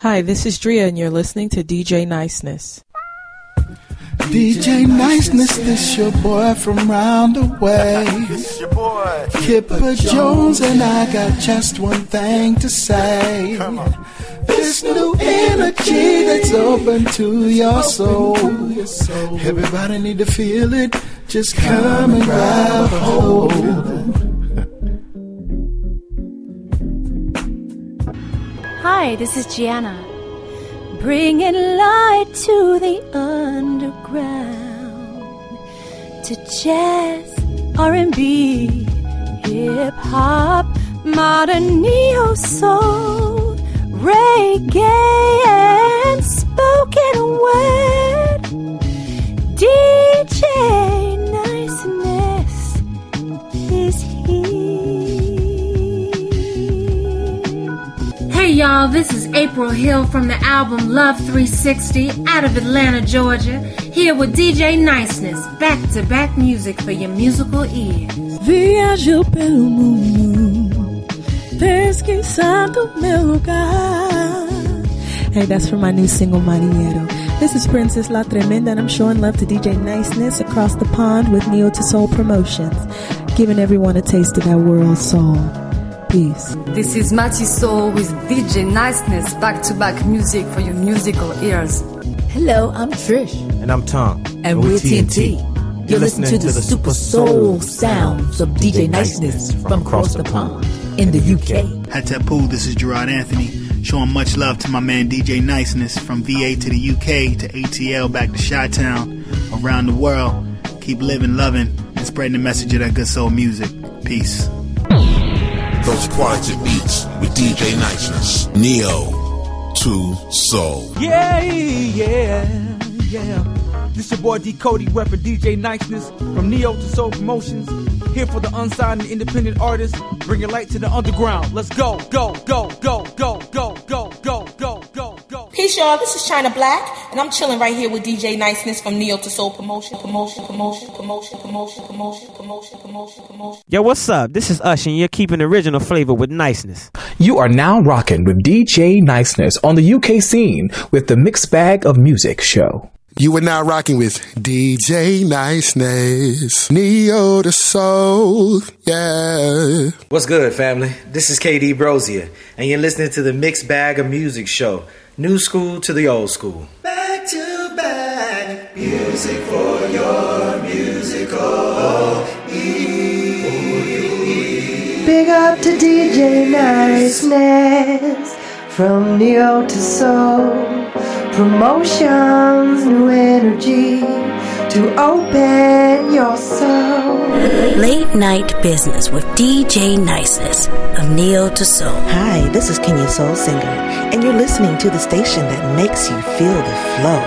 Hi, this is Drea, and you're listening to DJ Niceness. DJ Niceness, this your boy from round the way. This your boy. Kipper Jones, and I got just one thing to say. Come on. This new energy that's open to your soul. Everybody need to feel it. Just come and grab a hold. Hi, this is Gianna. Bringing light to the underground. To jazz, R&B, hip hop, modern neo soul, reggae, and spoken word. DJ y'all, this is April Hill from the album Love 360 out of Atlanta, Georgia, here with DJ Niceness, back to back music for your musical ears. Viajo pelo mundo, pesquisando meu lugar. Hey, that's from my new single, Mariero. This is Princess La Tremenda, and I'm showing love to DJ Niceness across the pond with Neo to Soul Promotions, giving everyone a taste of that world soul. Peace. This is Matty Soul with DJ Niceness, back to back music for your musical ears. Hello, I'm Trish. And I'm Tom. And we're TNT. You're listening to the super soul sounds of DJ Niceness from across the pond in the UK. Hatapu, this is Gerard Anthony, showing much love to my man DJ Niceness from VA to the UK to ATL back to Chi Town, around the world. Keep living, loving, and spreading the message of that good soul music. Peace. Those quality beats with DJ Niceness. Neo to Soul. Yeah, yeah, yeah. This your boy D Cody repping DJ Niceness from Neo to Soul Promotions. Here for the unsigned and independent artists, bringing light to the underground. Let's go, go, go, go, go, go, go, go, go, go, go. Peace, y'all. This is China Black, and I'm chilling right here with DJ Niceness from Neo to Soul Promotion, Promotion, Promotion, Promotion, Promotion, Promotion, Promotion, Promotion, Promotion. Yo, what's up? This is Ush, and you're keeping original flavor with niceness. You are now rocking with DJ Niceness on the UK scene with the Mixed Bag of Music show. You are now rocking with DJ Niceness. Neo to Soul. Yeah. What's good, family? This is KD Brozier, and you're listening to the Mixed Bag of Music show. New school to the old school. Back to back, music for your musical ears. Big up to DJ Niceness from Neo to Soul. Promotions, new energy to open your soul. Late Night Business with DJ Niceness of Neo to Soul. Hi, this is Kenya Soul Singer, and you're listening to the station that makes you feel the flow.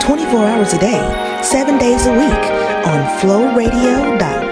24 hours a day, 7 days a week on flowradio.co.uk.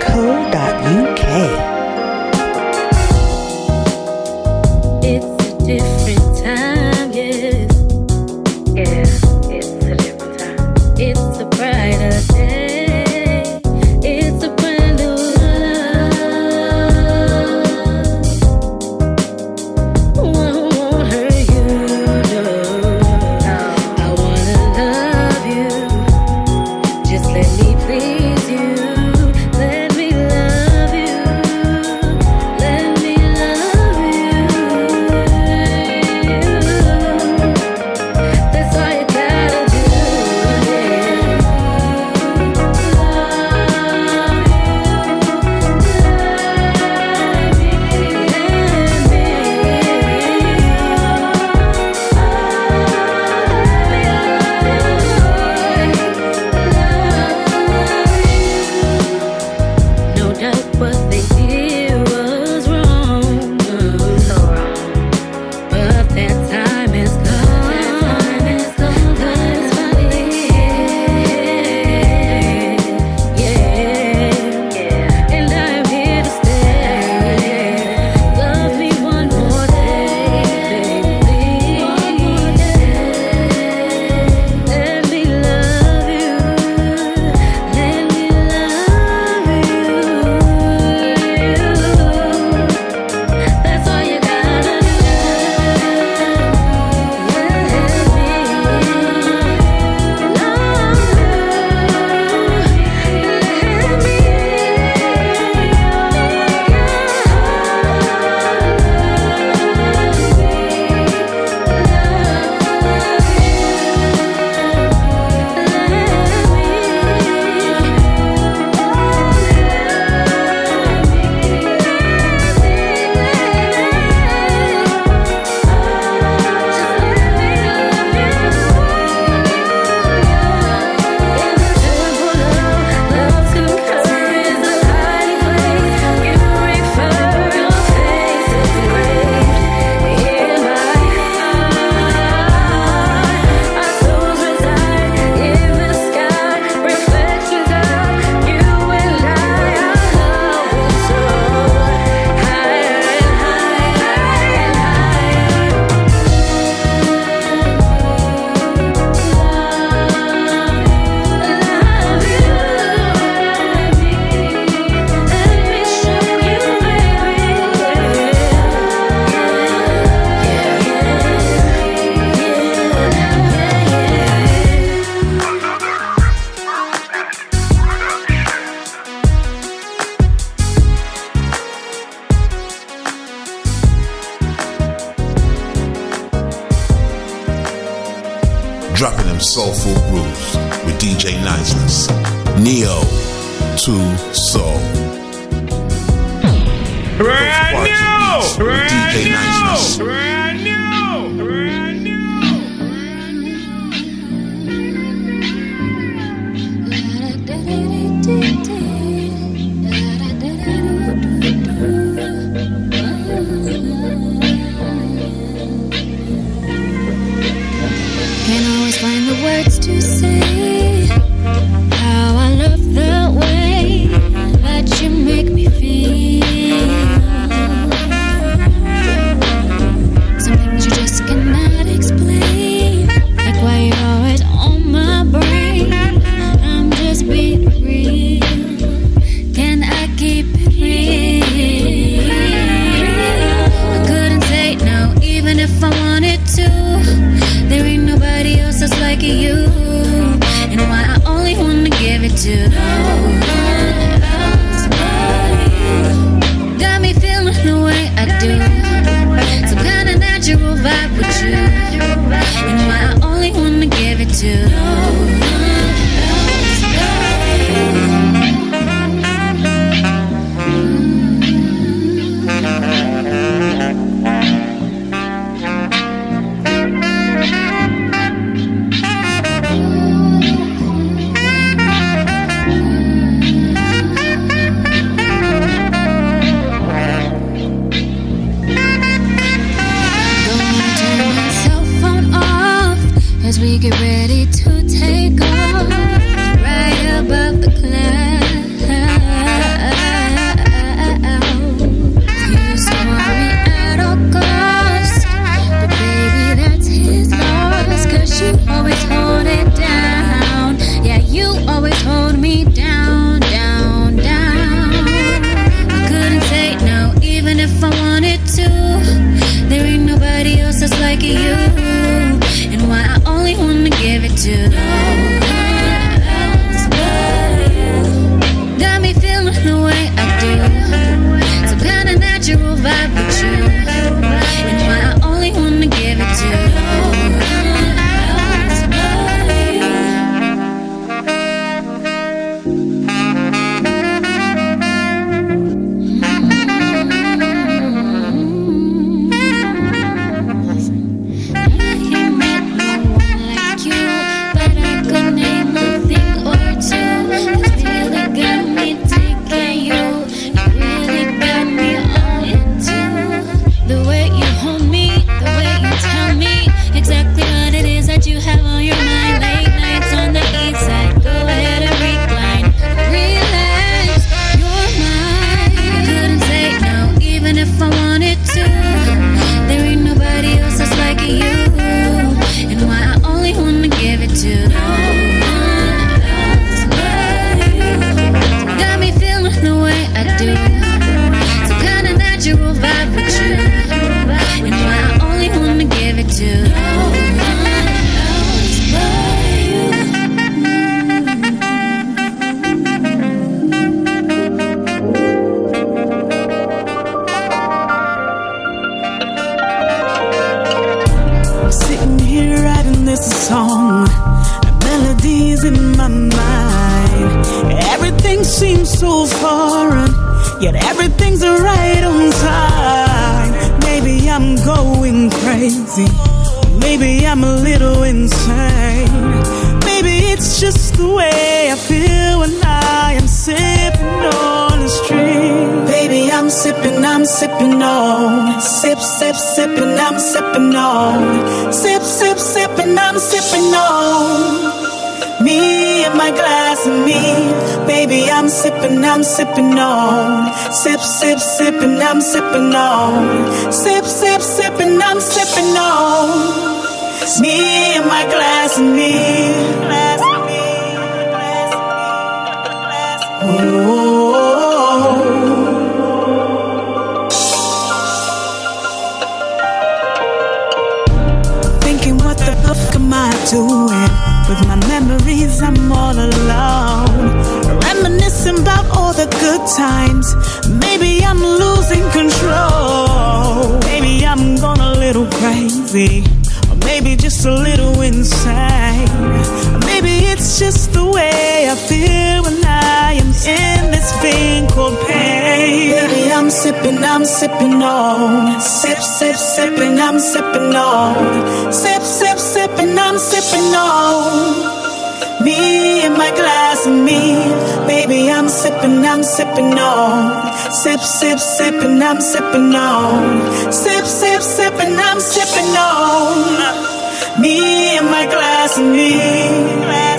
Sip, sip, sipping, I'm sipping on. Sip, sip, sipping, I'm sipping on. Me and my glass of me.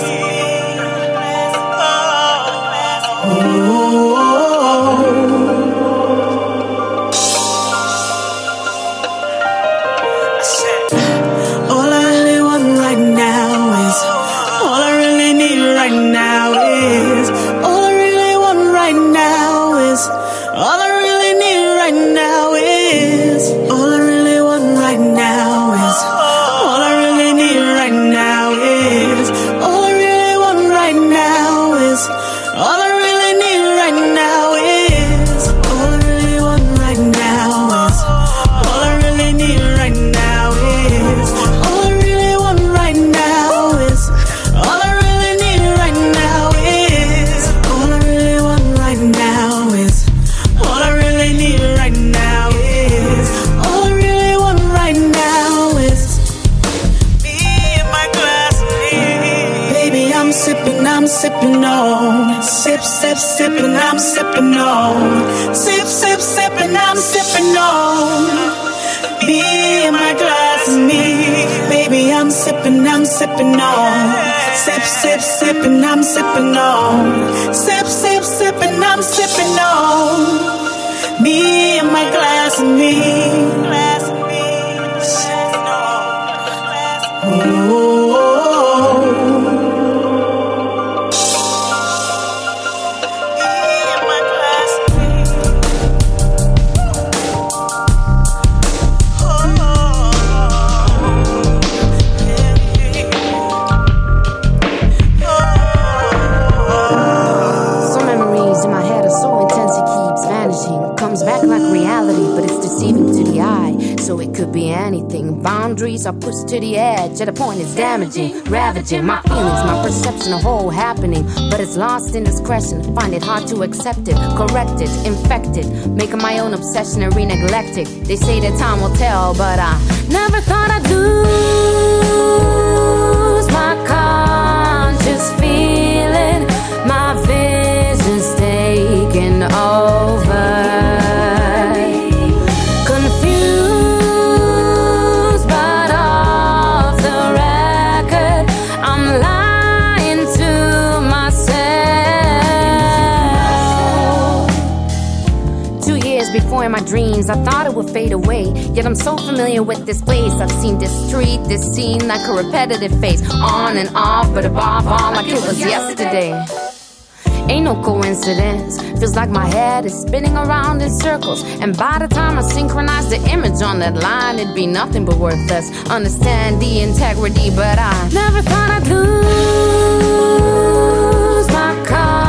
Sipping, on. Sip, sip, sipping, I'm sipping on. Sip, sip, sipping, I'm sipping on. Me and my glass of me. Boundaries are pushed to the edge. At a point, it's damaging, ravaging my feelings, my perception of whole happening. But it's lost in discretion. Find it hard to accept it, correct it, infect it. Making my own obsession and re neglect. They say that time will tell, but I never thought I'd lose my conscious feeling. Dreams, I thought it would fade away. Yet I'm so familiar with this place. I've seen this street, this scene like a repetitive face. On and off, but above all, like it was yesterday. Ain't no coincidence. Feels like my head is spinning around in circles. And by the time I synchronize the image on that line, it'd be nothing but worthless. Understand the integrity, but I never thought I'd lose my conscious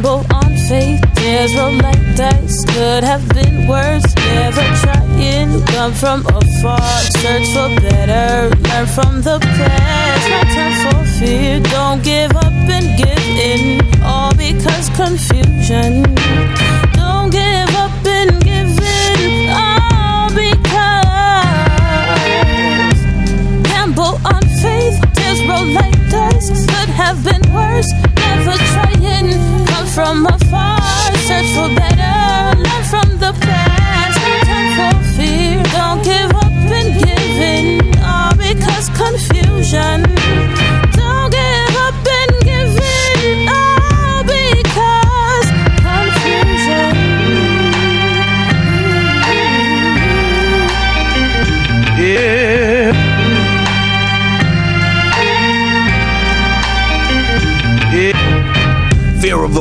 gamble on faith. Tears roll like dice, could have been worse. Never trying, come from afar. Search for better, learn from the past. No time for fear, don't give up and give in. All because confusion. Don't give up and give in. All because gamble on faith. Tears roll like dice have been worse. Never trying, come from afar. Search for better, learn from the past. Time for fear. Don't give up and give in. All because confusion.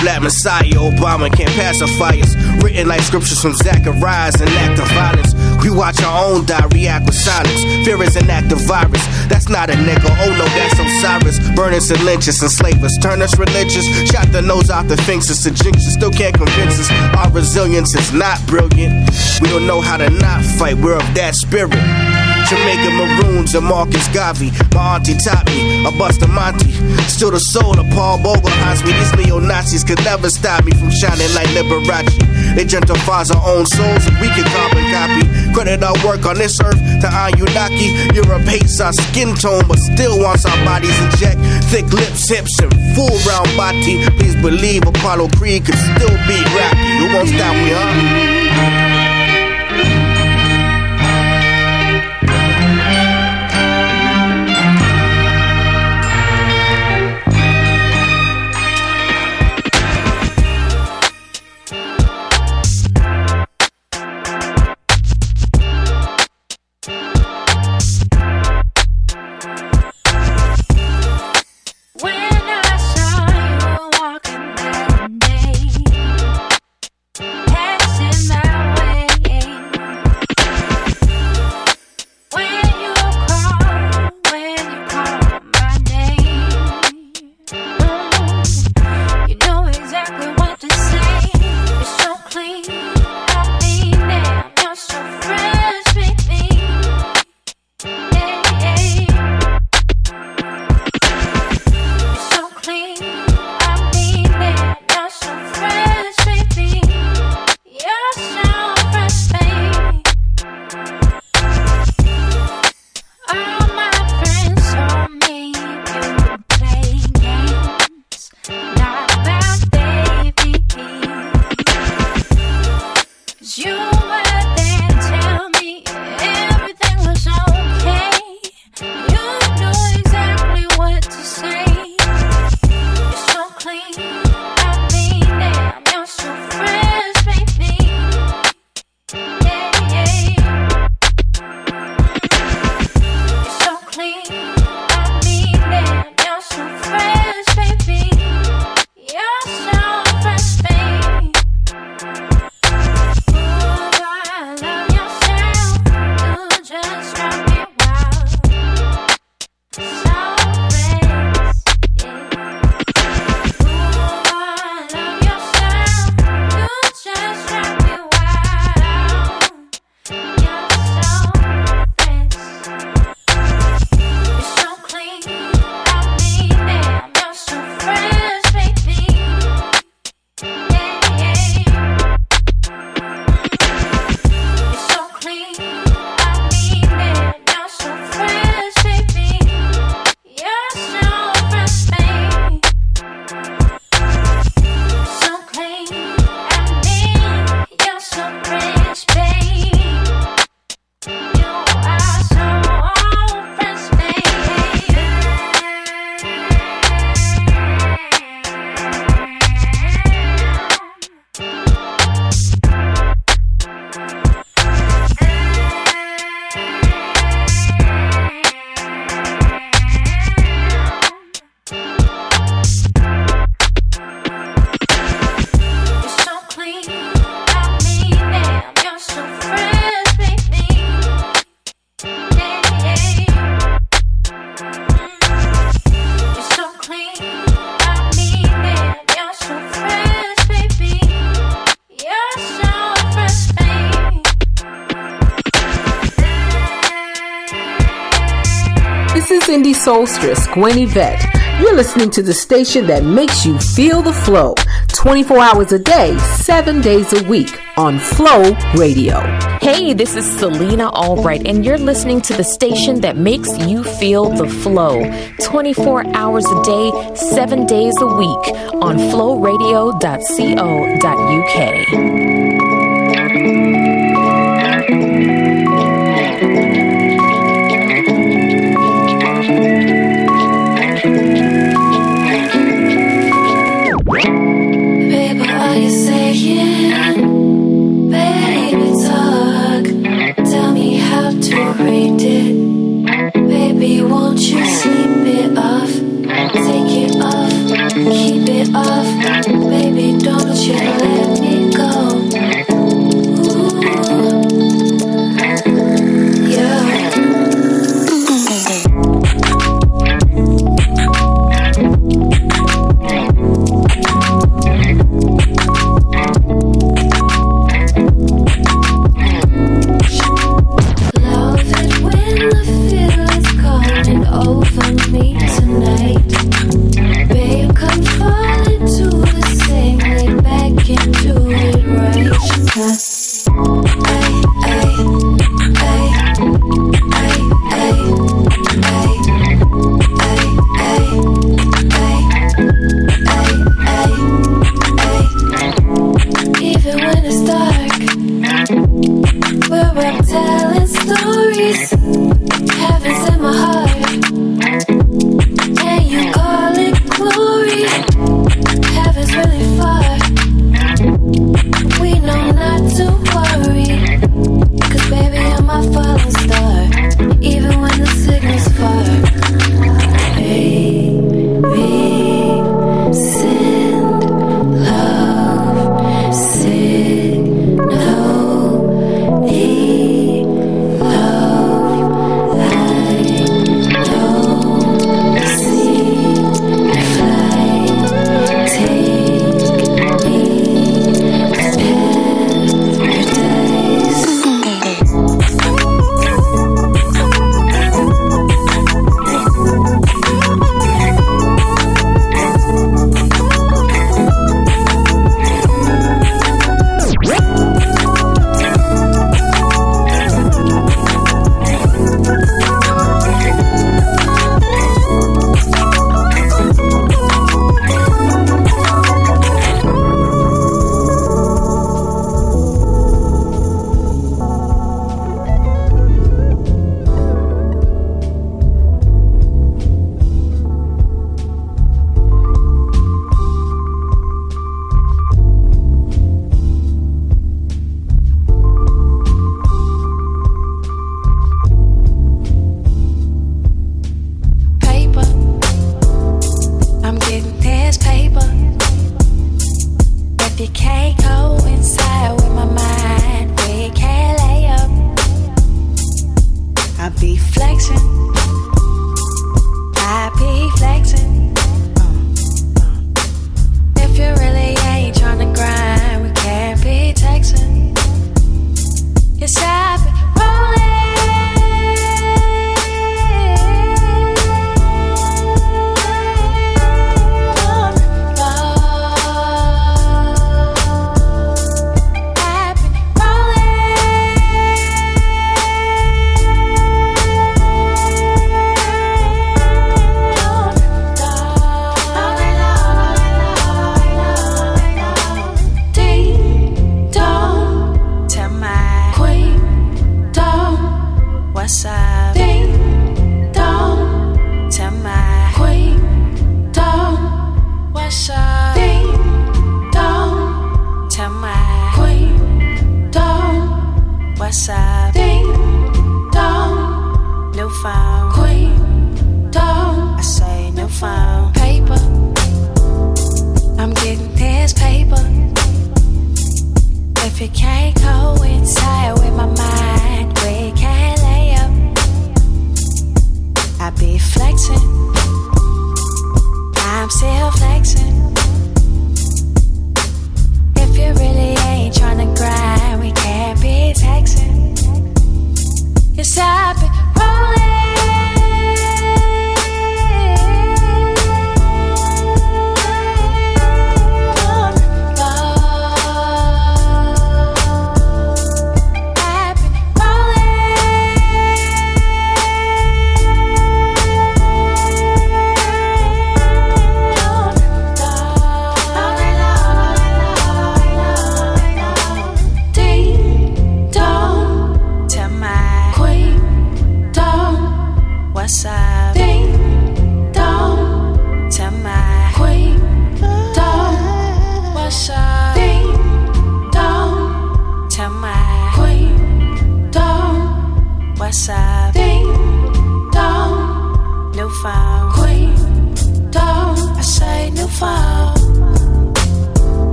Black messiah, Obama can't pacify us. Written like scriptures from Zacharias, an act of violence. We watch our own die, react with silence. Fear is an active virus. That's not a nigga, oh no, that's Osiris. Burners and lynches, enslave us, turn us religious. Shot the nose off the fences, the jinxes still can't convince us. Our resilience is not brilliant. We don't know how to not fight, we're of that spirit. Jamaican Maroons and Marcus Garvey. My auntie taught me, a Monty. Still the soul of Paul Bogle haunts me. These neo Nazis could never stop me from shining like Liberace. They gentrifies our own souls and we can carbon copy. Credit our work on this earth to Anunnaki. Europe hates our skin tone but still wants our bodies in check. Thick lips, hips, and full round body. Please believe Apollo Creed could still beat Rocky. Who won't stop me, huh? upholsteress Gwenny You're listening to the station that makes you feel the flow 24 hours a day, 7 days a week on Flow Radio. Hey, this is Selena Albright, and you're listening to the station that makes you feel the flow 24 hours a day, 7 days a week on flowradio.co.uk.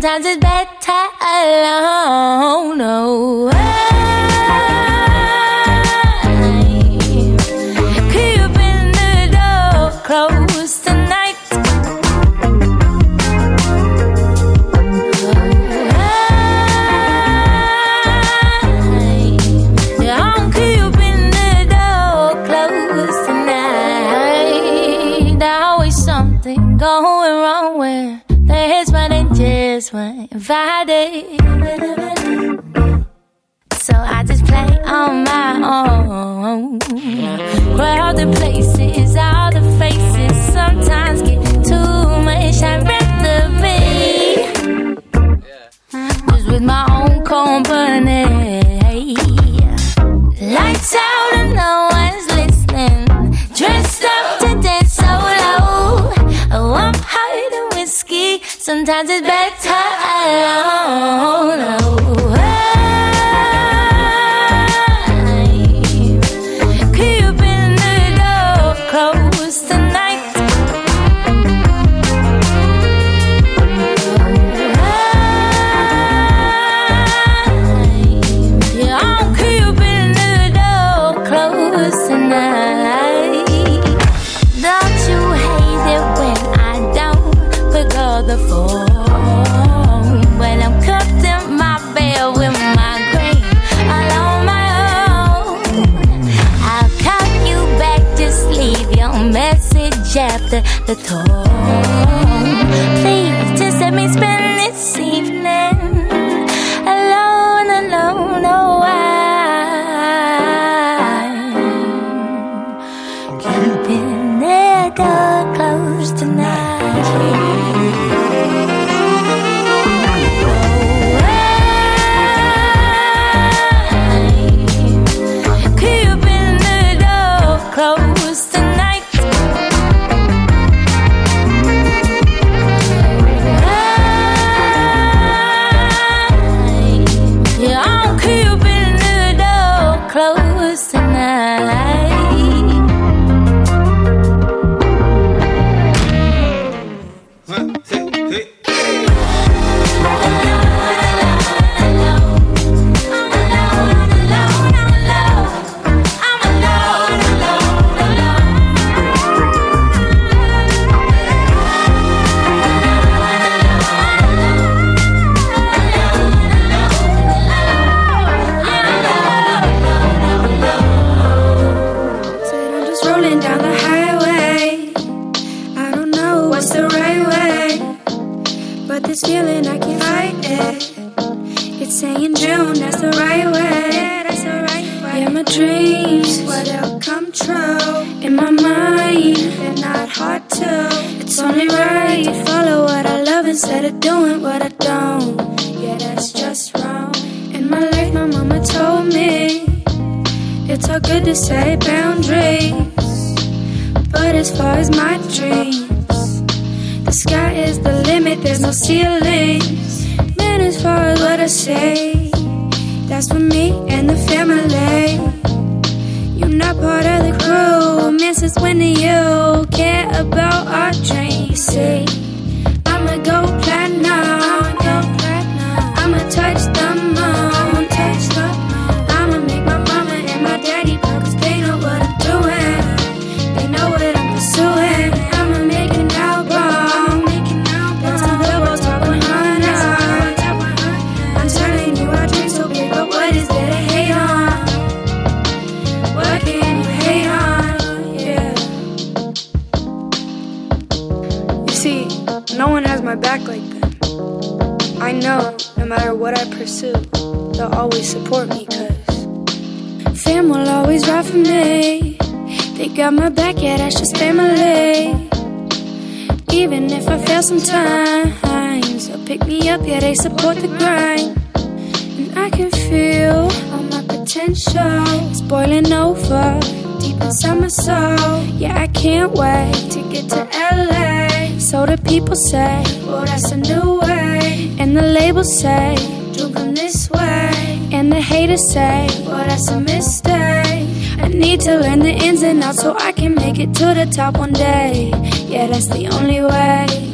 Sometimes it's better alone. away. So I just play on my own. But all the places, all the faces sometimes get too much. I'd rather be just with my own company. Sometimes it's better alone. the tone. Please just let me spend. to say, but that's a mistake. I need to learn the ins and outs so I can make it to the top one day. Yeah, that's the only way.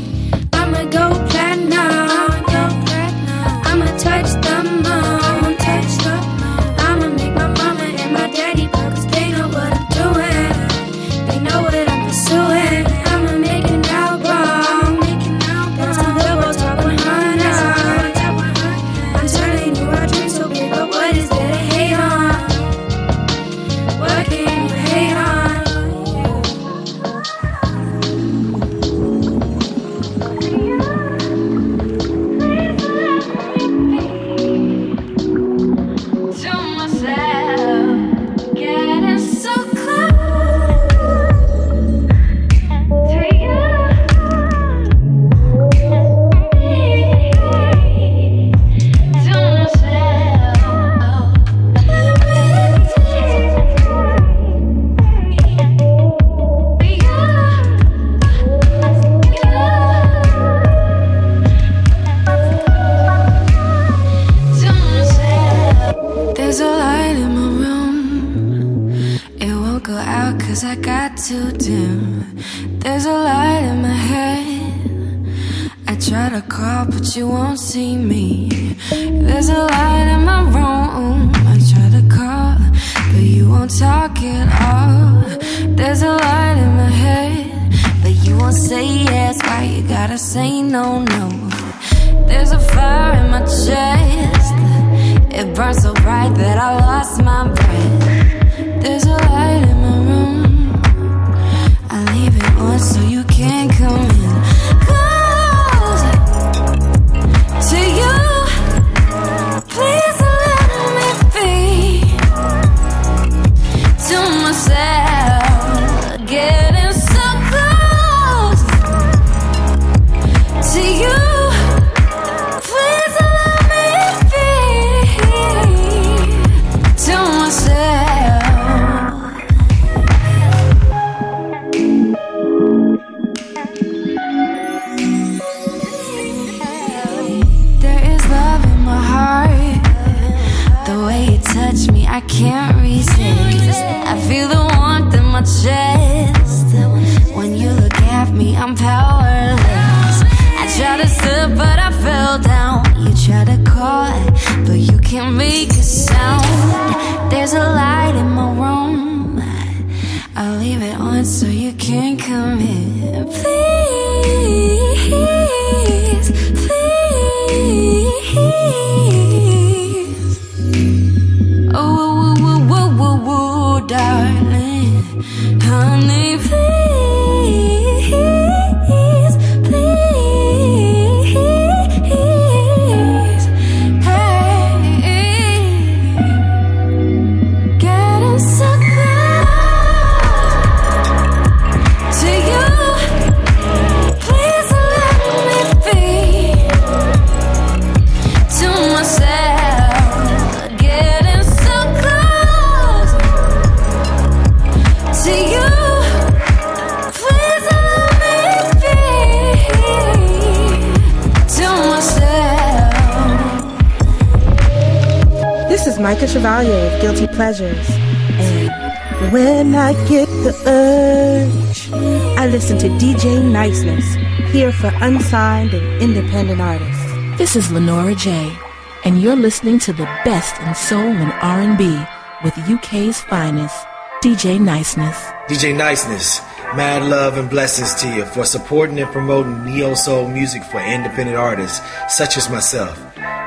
independent artists. This is Lenora J, and you're listening to the best in soul and R&B with UK's finest, DJ Niceness. DJ Niceness, mad love and blessings to you for supporting and promoting neo soul music for independent artists such as myself,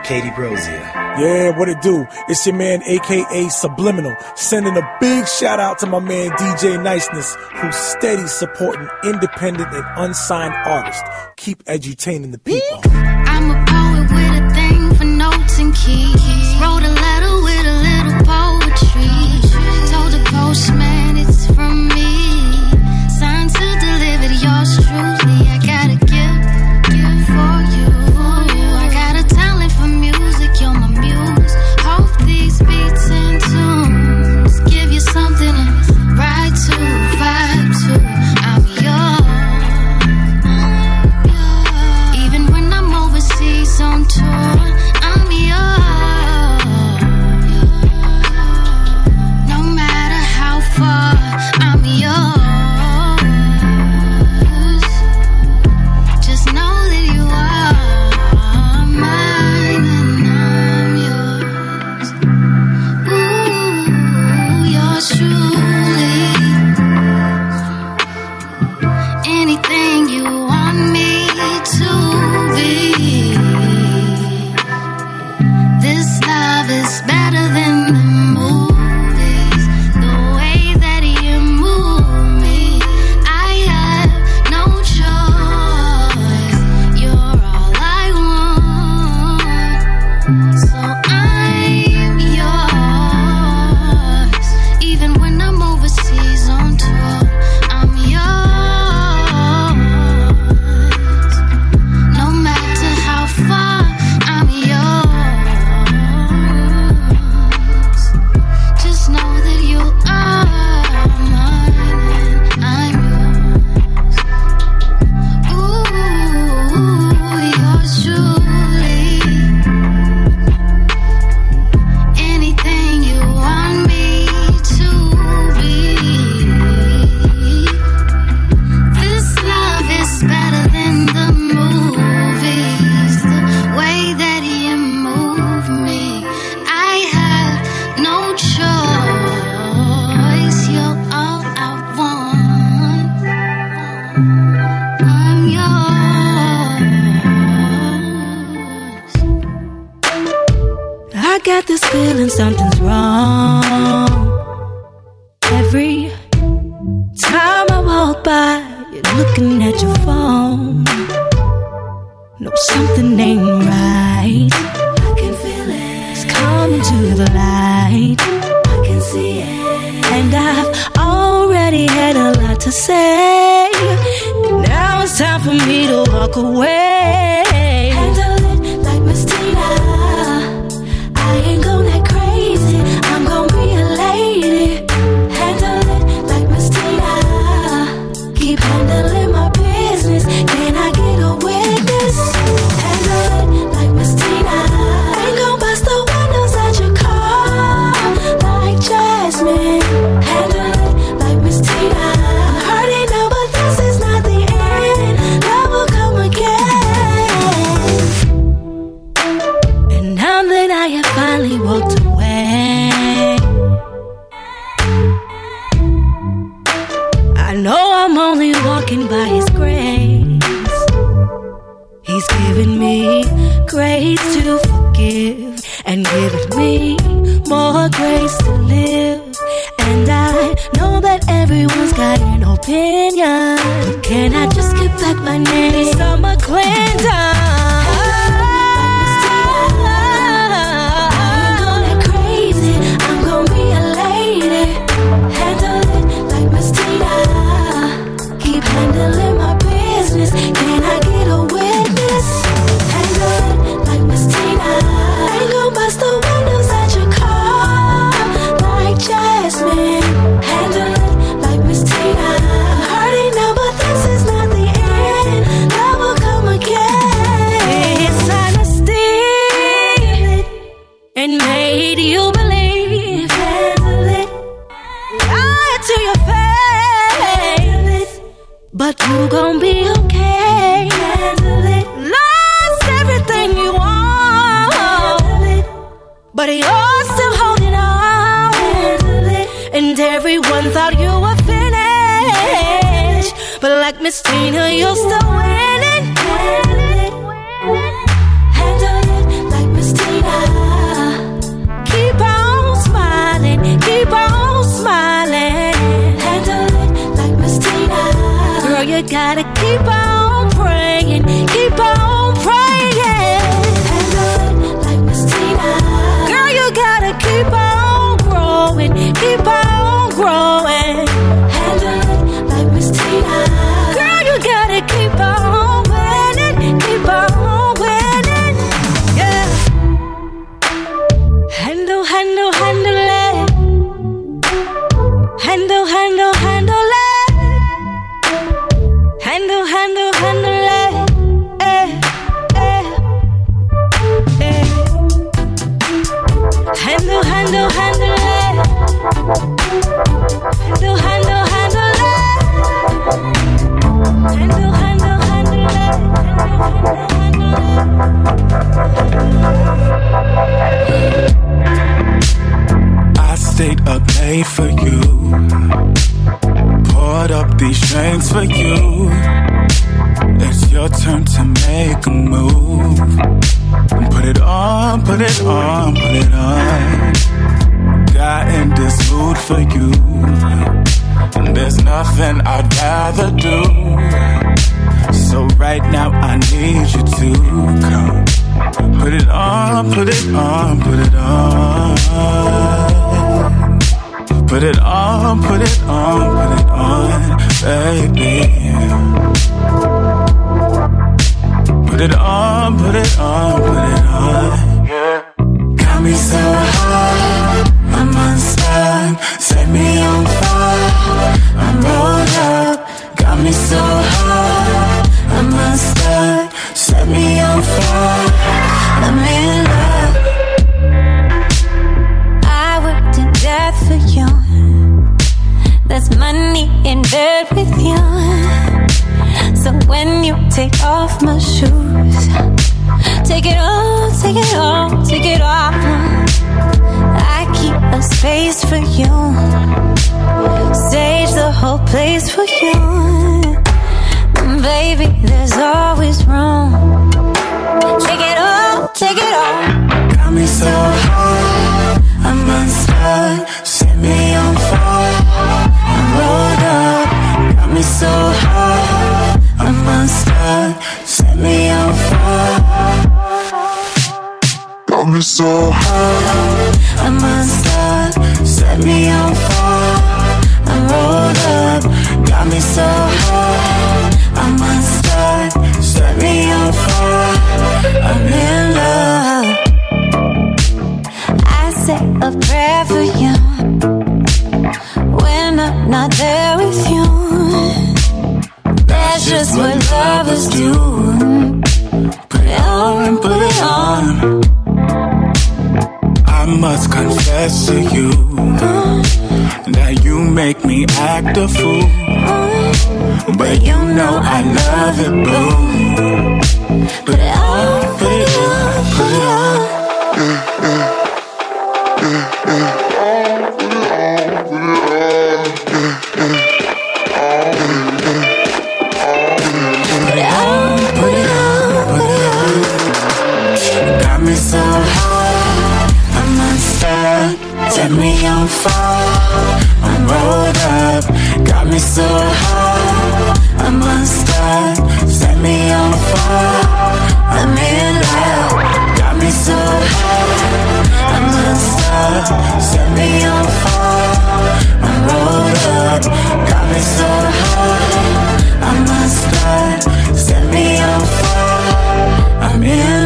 Katie Brozier. Yeah, what it do? It's your man, aka Subliminal, sending a big shout out to my man DJ Niceness, who's steady supporting independent and unsigned artists keep edutaining the people. I'm a poet with a thing for notes and keys. Wrote a letter with a little poetry. Told the postman. set me on fire. I'm rolled up, got me so high. I must die. set me on fire. I'm in love, got me so high. I must die. set me on fire. I'm rolled up, got me so high. I must die. set me on fire. I'm in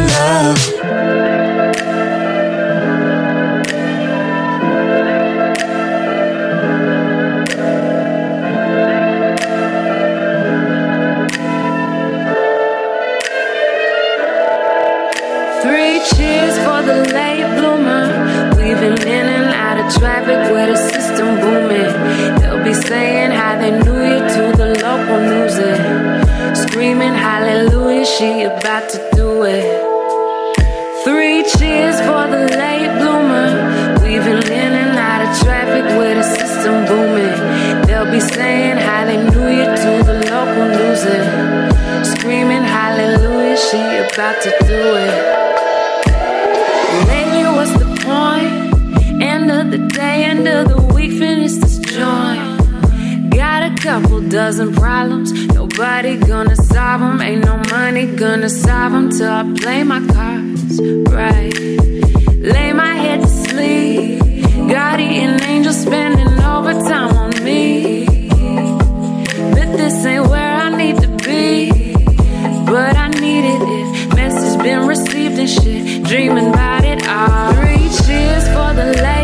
about to do it. Three cheers for the late bloomer. We've been in and out of traffic with a system booming. They'll be saying hallelujah to the local loser. Screaming hallelujah, she about to do it. Lately, what's the point? End of the day, end of the week, finish couple dozen problems. Nobody gonna solve them. Ain't no money gonna solve them till I play my cards right. Lay my head to sleep. God Guardian angels spending overtime on me. But this ain't where I need to be. But I needed it. Message been received and shit. Dreaming about it all. Three cheers for the lady.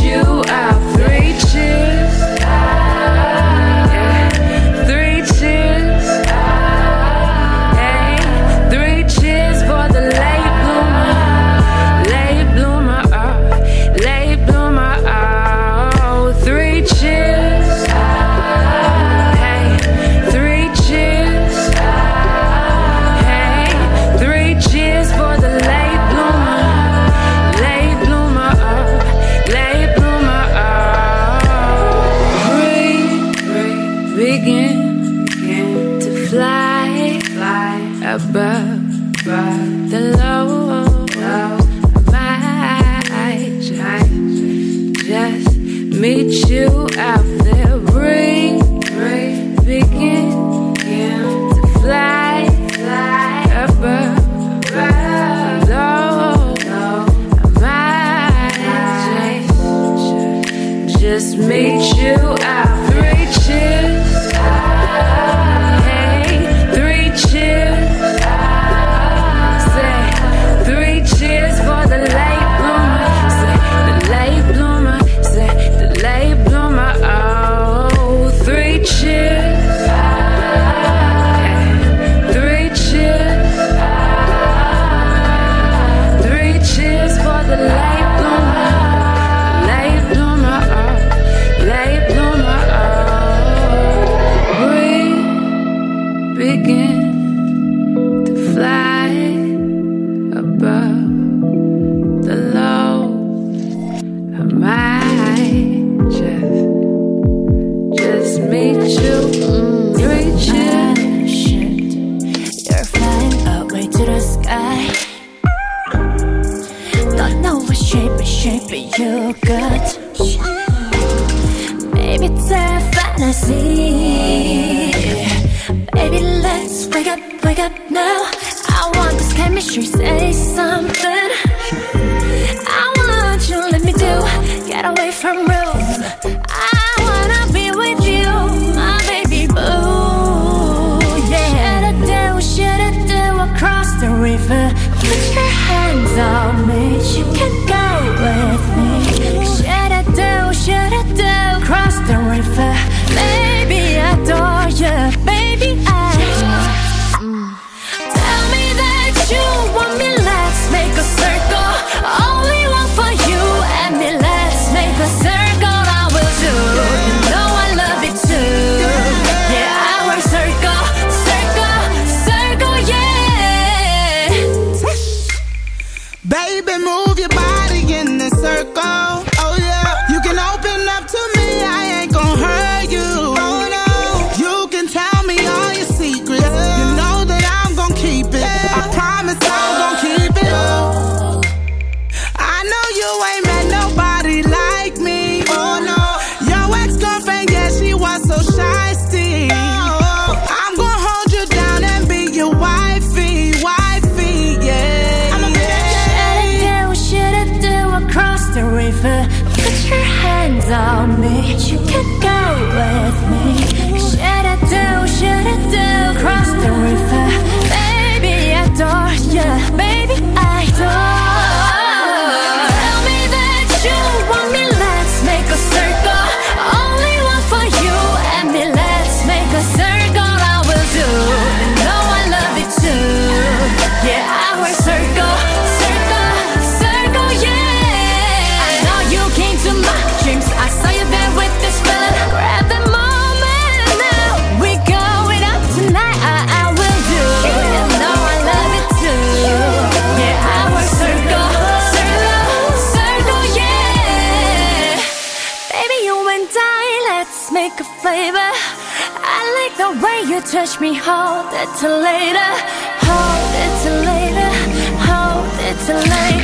you touch me, hold it till later. Hold it till later. Hold it till later.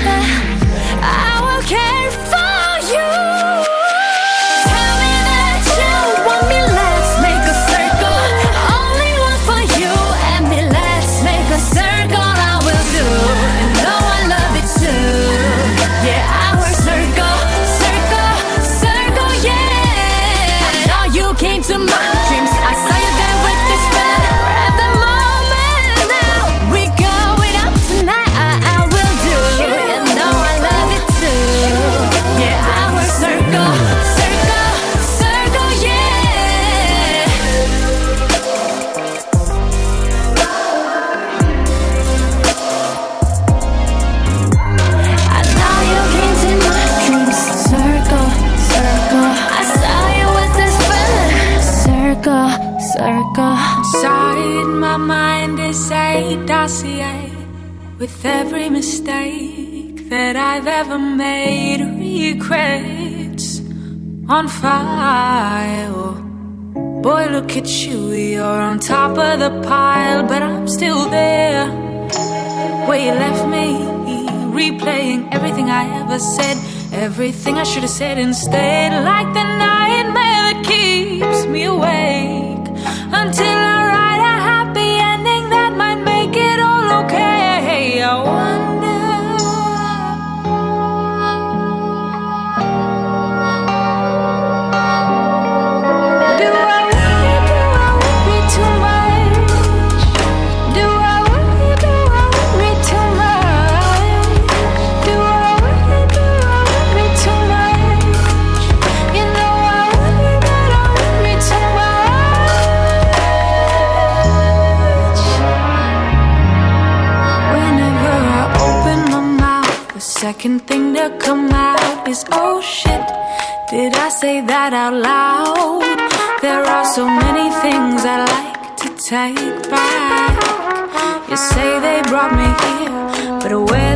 With every mistake that I've ever made, regrets on file. Boy, look at you, you're on top of the pile, but I'm still there. Where you left me, replaying everything I ever said, everything I should have said instead, like the nightmare that keeps me awake. to come out is oh shit, did I say that out loud? There are so many things I like to take back. You say they brought me here, but where?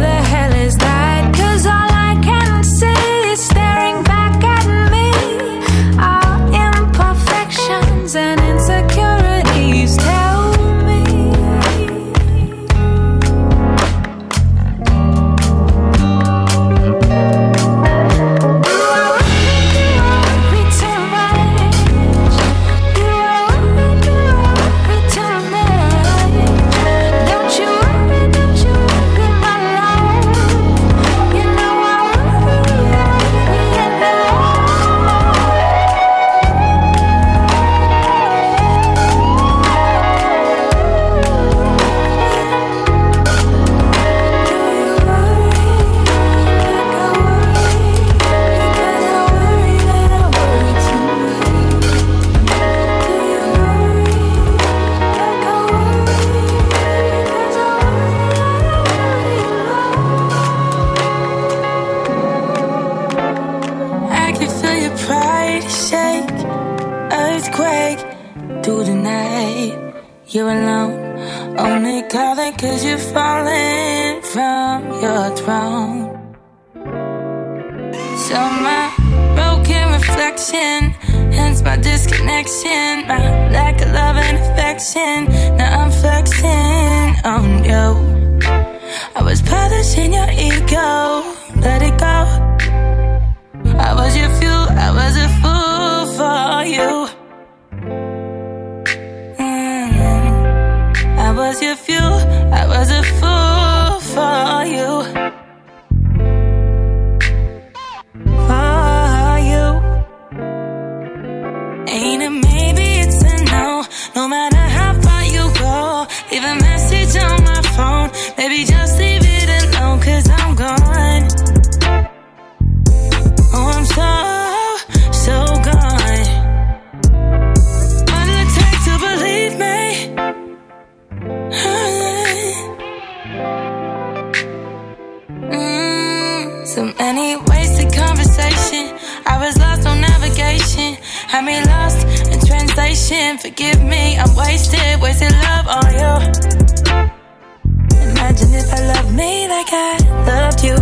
Translation. Forgive me, I'm wasted, wasted love on you. Imagine if I loved me like I loved you.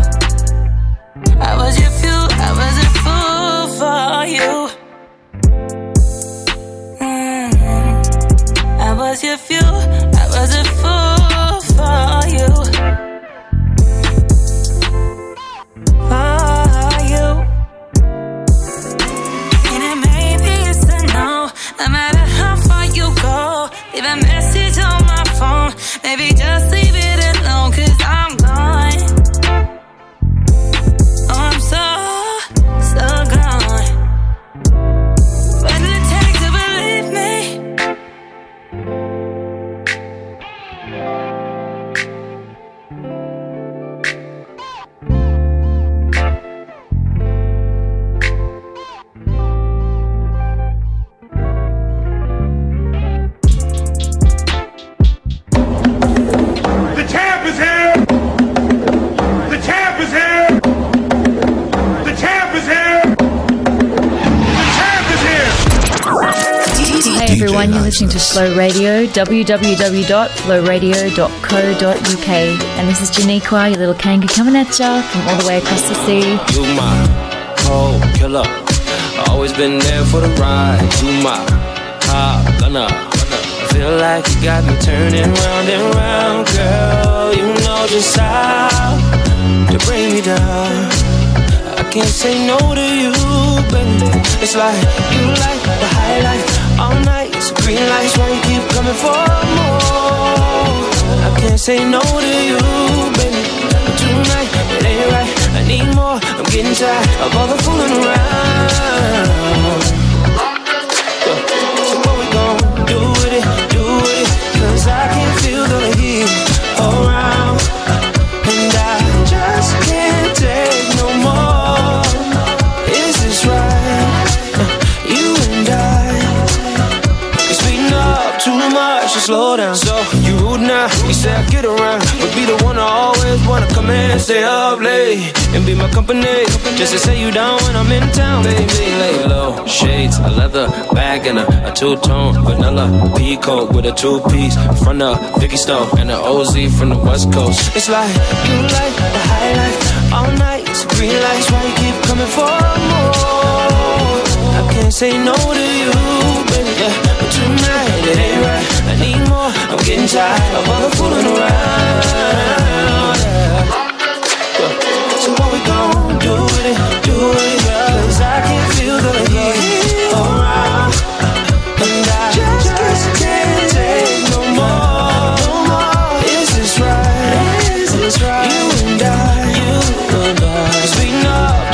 I was your fuel, I was a fool for you. Mm, I was your fuel, I was a fool. For Leave a message on my phone, maybe just leave everyone, you're listening to Flow Radio, www.flowradio.co.uk. And this is Janiqua, your little kangaroo coming at ya from all the way across the sea. You my killer. Always been there for the ride. You my top gunner. I feel like you got me turning round and round, girl. You know just how to bring me down. Can't say no to you, baby. It's like you like the highlight all night. It's green lights, why you keep coming for more? I can't say no to you, baby. But tonight it ain't right. I need more. I'm getting tired of all the fooling around. Stay up late, and be my company. Just to say you down when I'm in town, baby. Lay low, shades, a leather bag, and a, a two tone vanilla peacoat with a two piece front of Vicky Stone and an OZ from the West Coast. It's like you like the high life all night. Green lights, why you keep coming for more? I can't say no to you, baby. But tonight it ain't right. I need more. I'm getting tired of all the fooling around. Gon' do it? Do it? I can feel the heat around. And I just can't take no more. Is this right? Is this right? You and I, you and I.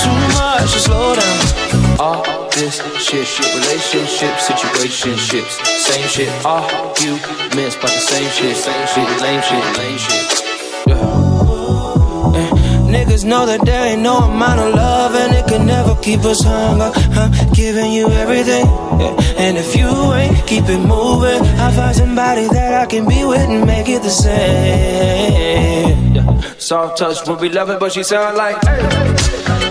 Too much slow down. All this shit, shit, relationships, situationships, same shit. Arguments the same shit, same shit, lame shit, lame shit. Niggas know that there ain't no amount of love and it can never keep us hung up. I'm giving you everything, yeah. and if you ain't keep it moving, I'll find somebody that I can be with and make it the same. Yeah. Soft touch when we love it, but she sound like. Hey.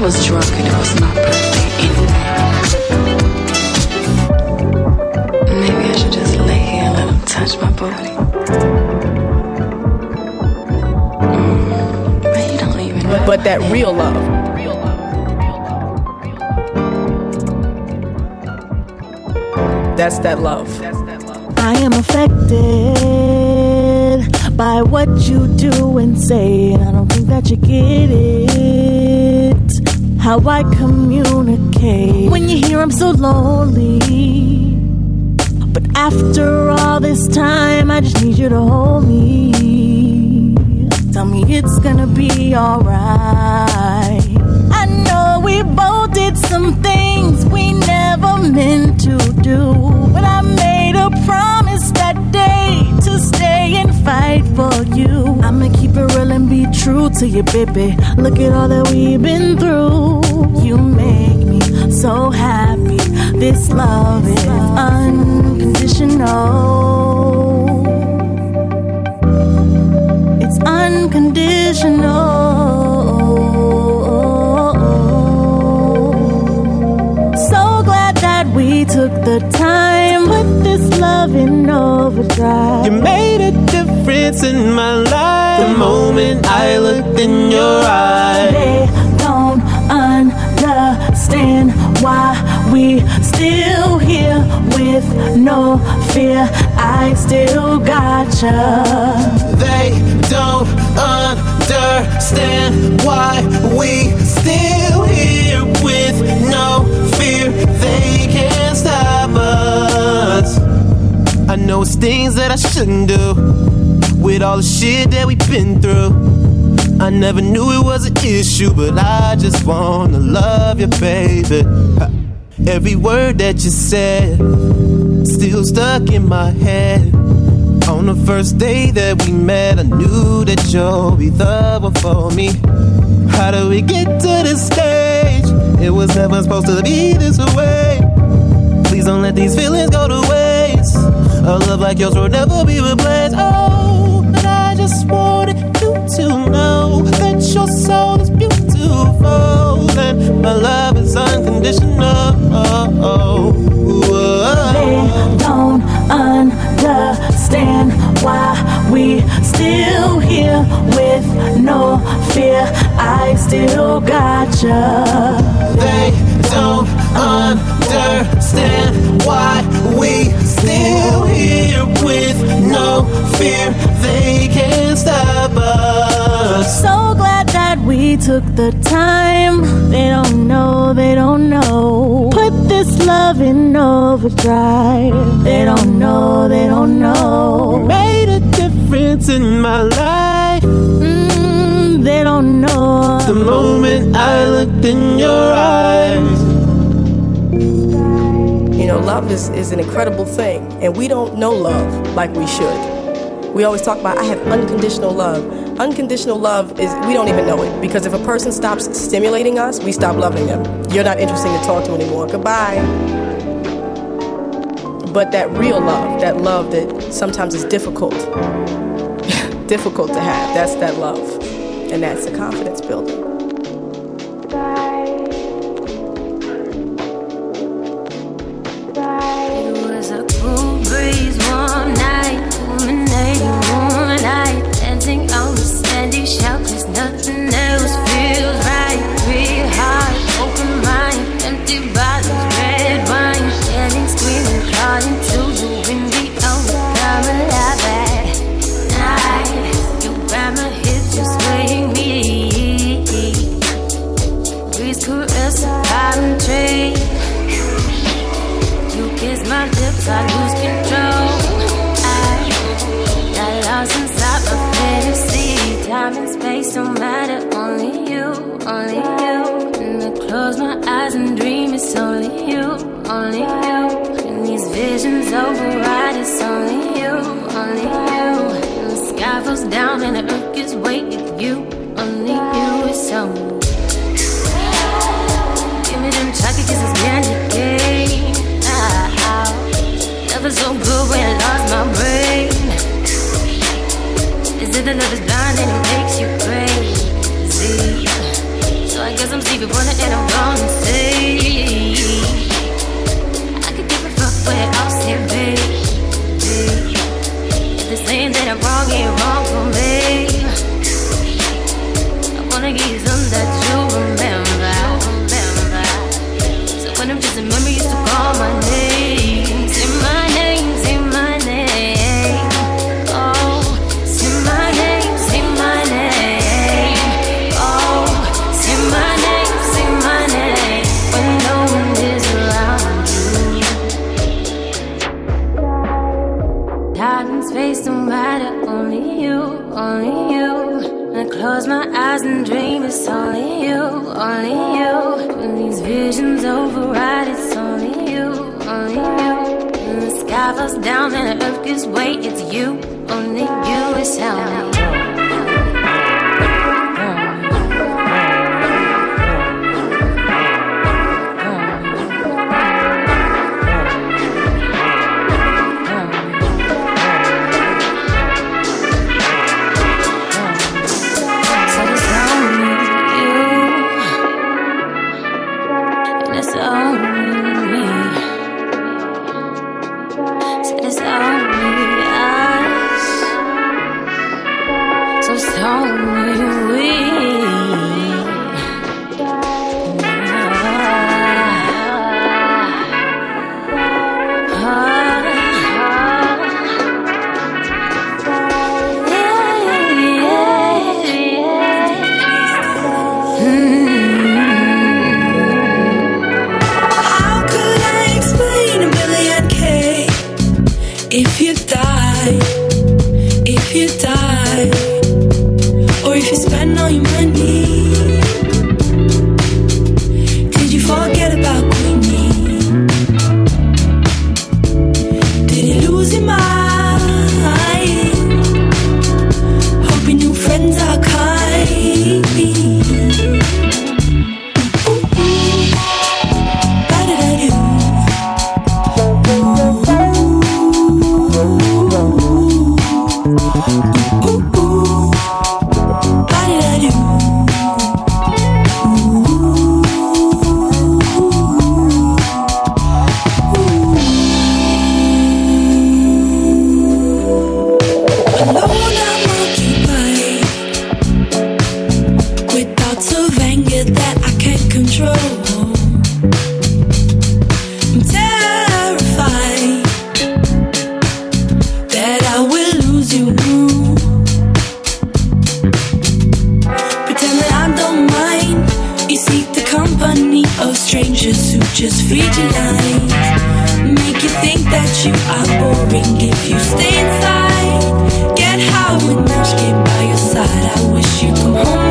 I was drunk and it was my birthday anyway. Maybe I should just lay here and let him touch my booty. Mm, but he don't even know. But that real love. That's that love. I am affected by what you do and say, and I don't think that you get it. How I communicate when you hear I'm so lonely. But after all this time, I just need you to hold me. Tell me, it's gonna be alright. I know we both did some things we never meant to do, but I made a promise that day to stay and fight for you. I'ma keep it real and be true to you, baby. Look at all that we've been through. You make me so happy. This love is unconditional. It's unconditional. So glad that we took the time with this love in overdrive. You made a difference in my life the moment I looked in your eyes. They don't understand why we still here with no fear. I still gotcha. They don't understand why we still here with no fear. They can't stop us. I know it's things that I shouldn't do. With all the shit that we've been through. I never knew it was an issue, but I just wanna love you, baby. Every word that you said still stuck in my head. On the first day that we met, I knew that you'll be the one for me. How do we get to this stage? It was never supposed to be this way. Please don't let these feelings go to waste. A love like yours will never be replaced. Oh, just wanted you to know that your soul is beautiful and my love is unconditional. They don't understand why we still here with no fear. I still gotcha. They don't understand why we still here with no fear. They can't stop us. So glad that we took the time. They don't know, they don't know. Put this love in overdrive. They don't know, they don't know. Made a difference in my life. Mm, they don't know. The moment I looked in your eyes. You know, love is, is an incredible thing, and we don't know love like we should. We always talk about, I have unconditional love. Unconditional love is, we don't even know it, because if a person stops stimulating us, we stop loving them. You're not interesting to talk to anymore. Goodbye. But that real love, that love that sometimes is difficult, difficult to have, that's that love. And that's the confidence building. Home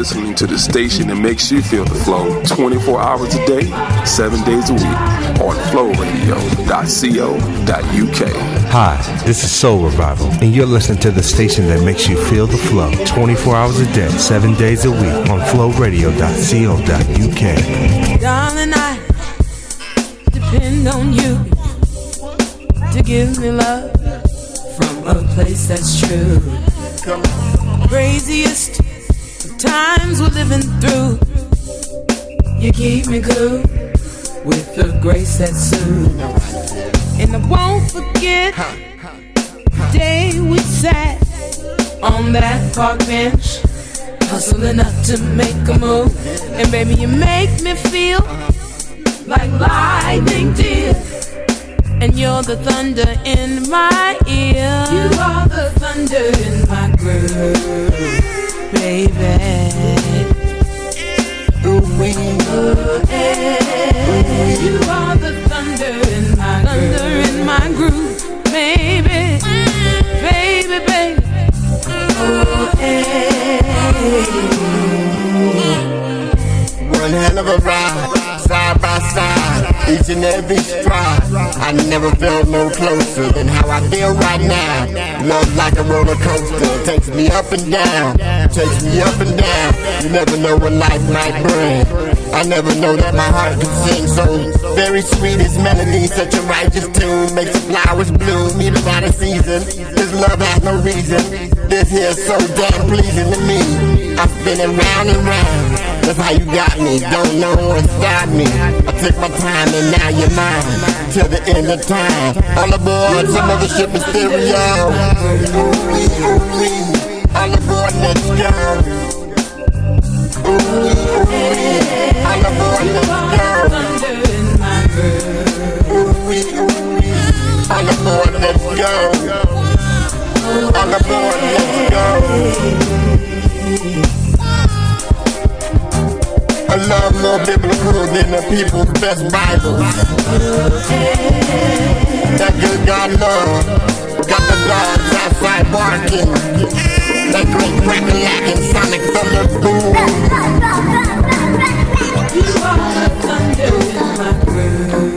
listening to the station that makes you feel the flow 24 hours a day, 7 days a week on flowradio.co.uk. Hi, this is Soul Revival, and you're listening to the station that makes you feel the flow 24 hours a day, 7 days a week on flowradio.co.uk. Darling, I depend on you to give me love from a place that's true. Craziest of times we're living through. You keep me glued with the grace that's soon. And I won't forget the day we sat on that park bench, hustling up to make a move. And baby, you make me feel like lightning did. And you're the thunder in my ear. You are the thunder in my groove, One hell of a ride, side by side, each and every stride. I never felt no closer than how I feel right now. Love like a roller coaster, takes me up and down, takes me up and down. You never know what life might bring. I never know that my heart can sing so very sweetest melody, such a righteous tune, makes flowers bloom even out of season. This love has no reason. This here's so damn pleasing to me. I'm spinning round and round. That's how you got me. Don't know what stop me. I took my time and now you're mine. Till the end of time. All aboard some other ship is stereo. All aboard, let's go. Ooh, all aboard, let's go. Ooh, all aboard, let's go. All aboard, let's go. A love more biblical than the people's best Bible. That good God love got the dogs outside barking. That great cracker lacking sonic thunder boom. You are the thunder in my groove.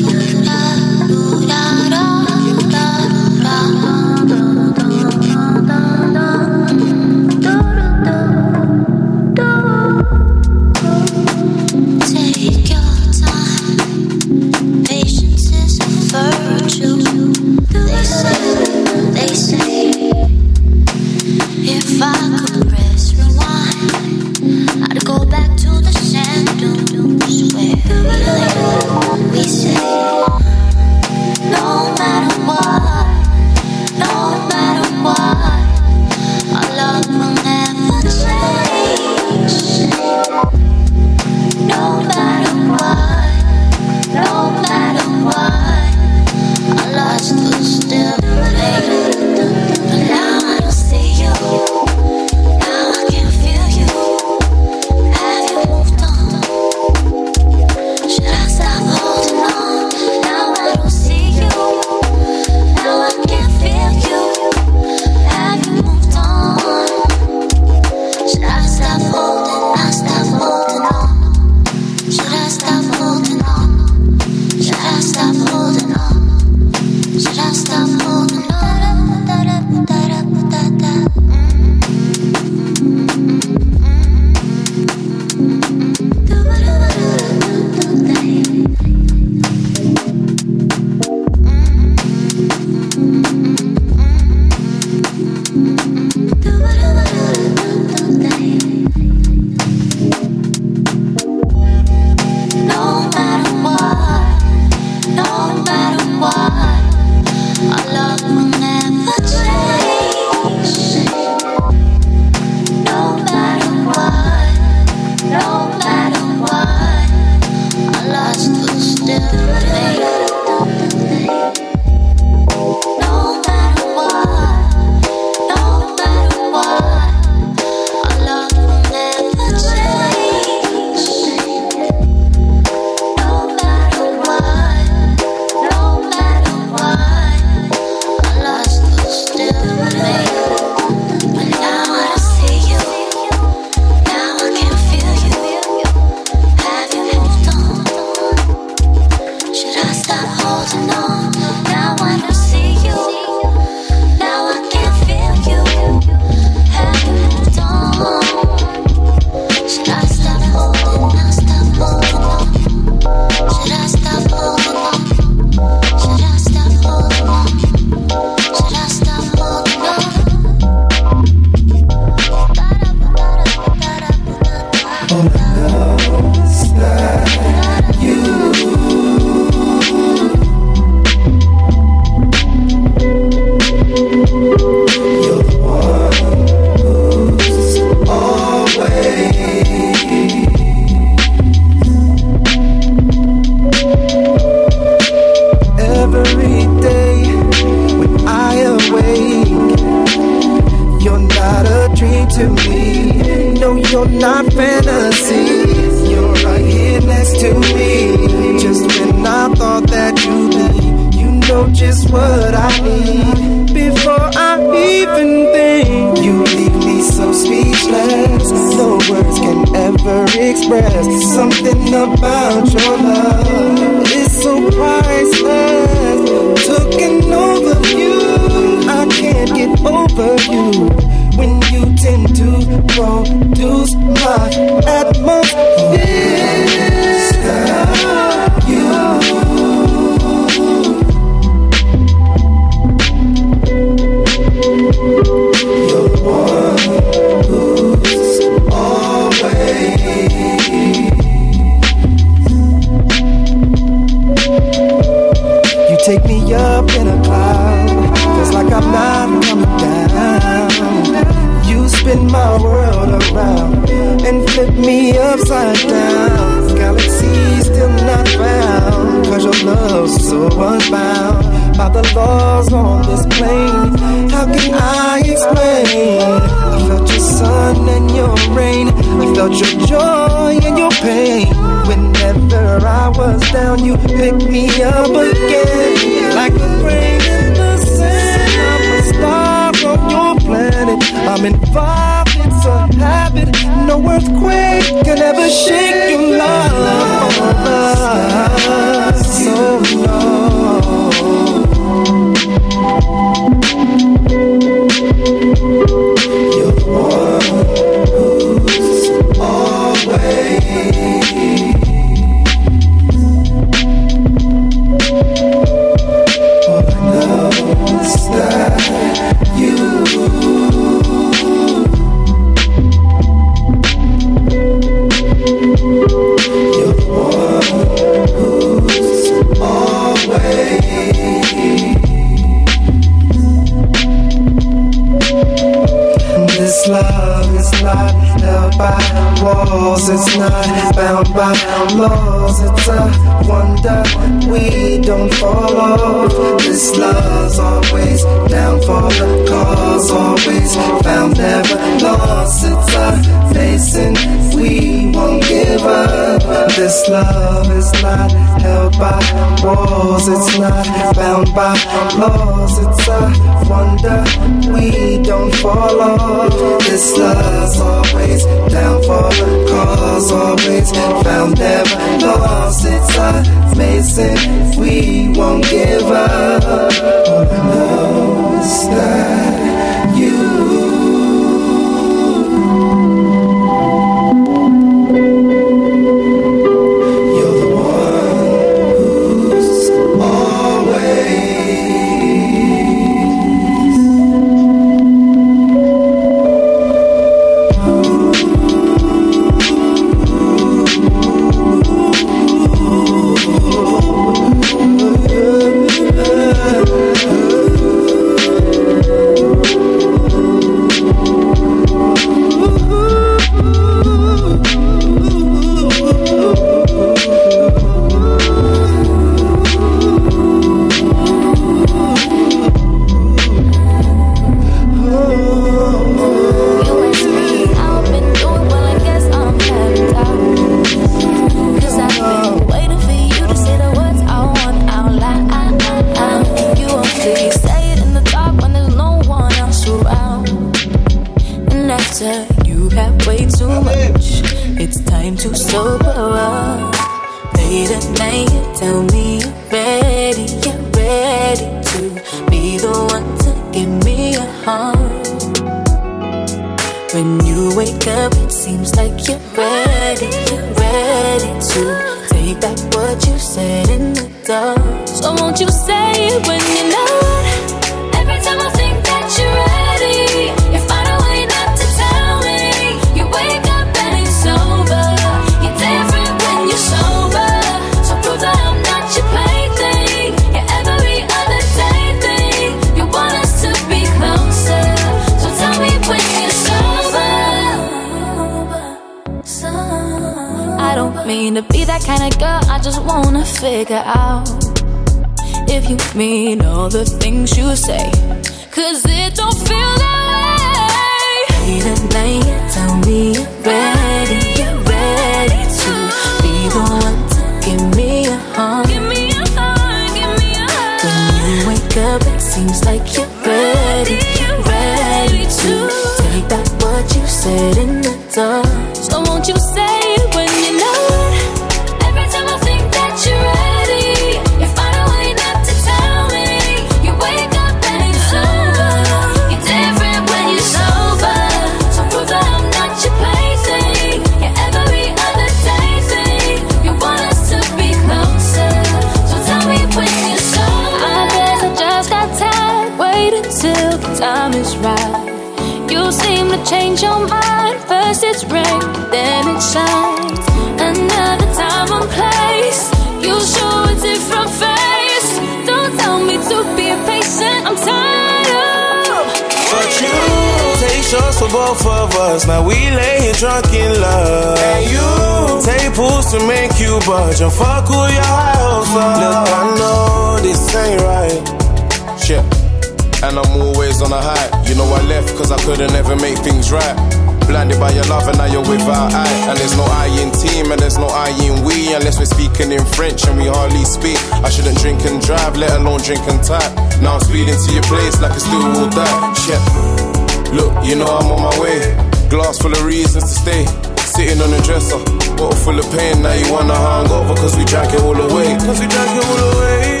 full of pain, now you wanna hungover, cause we drank it all away. Cause we drank it all away.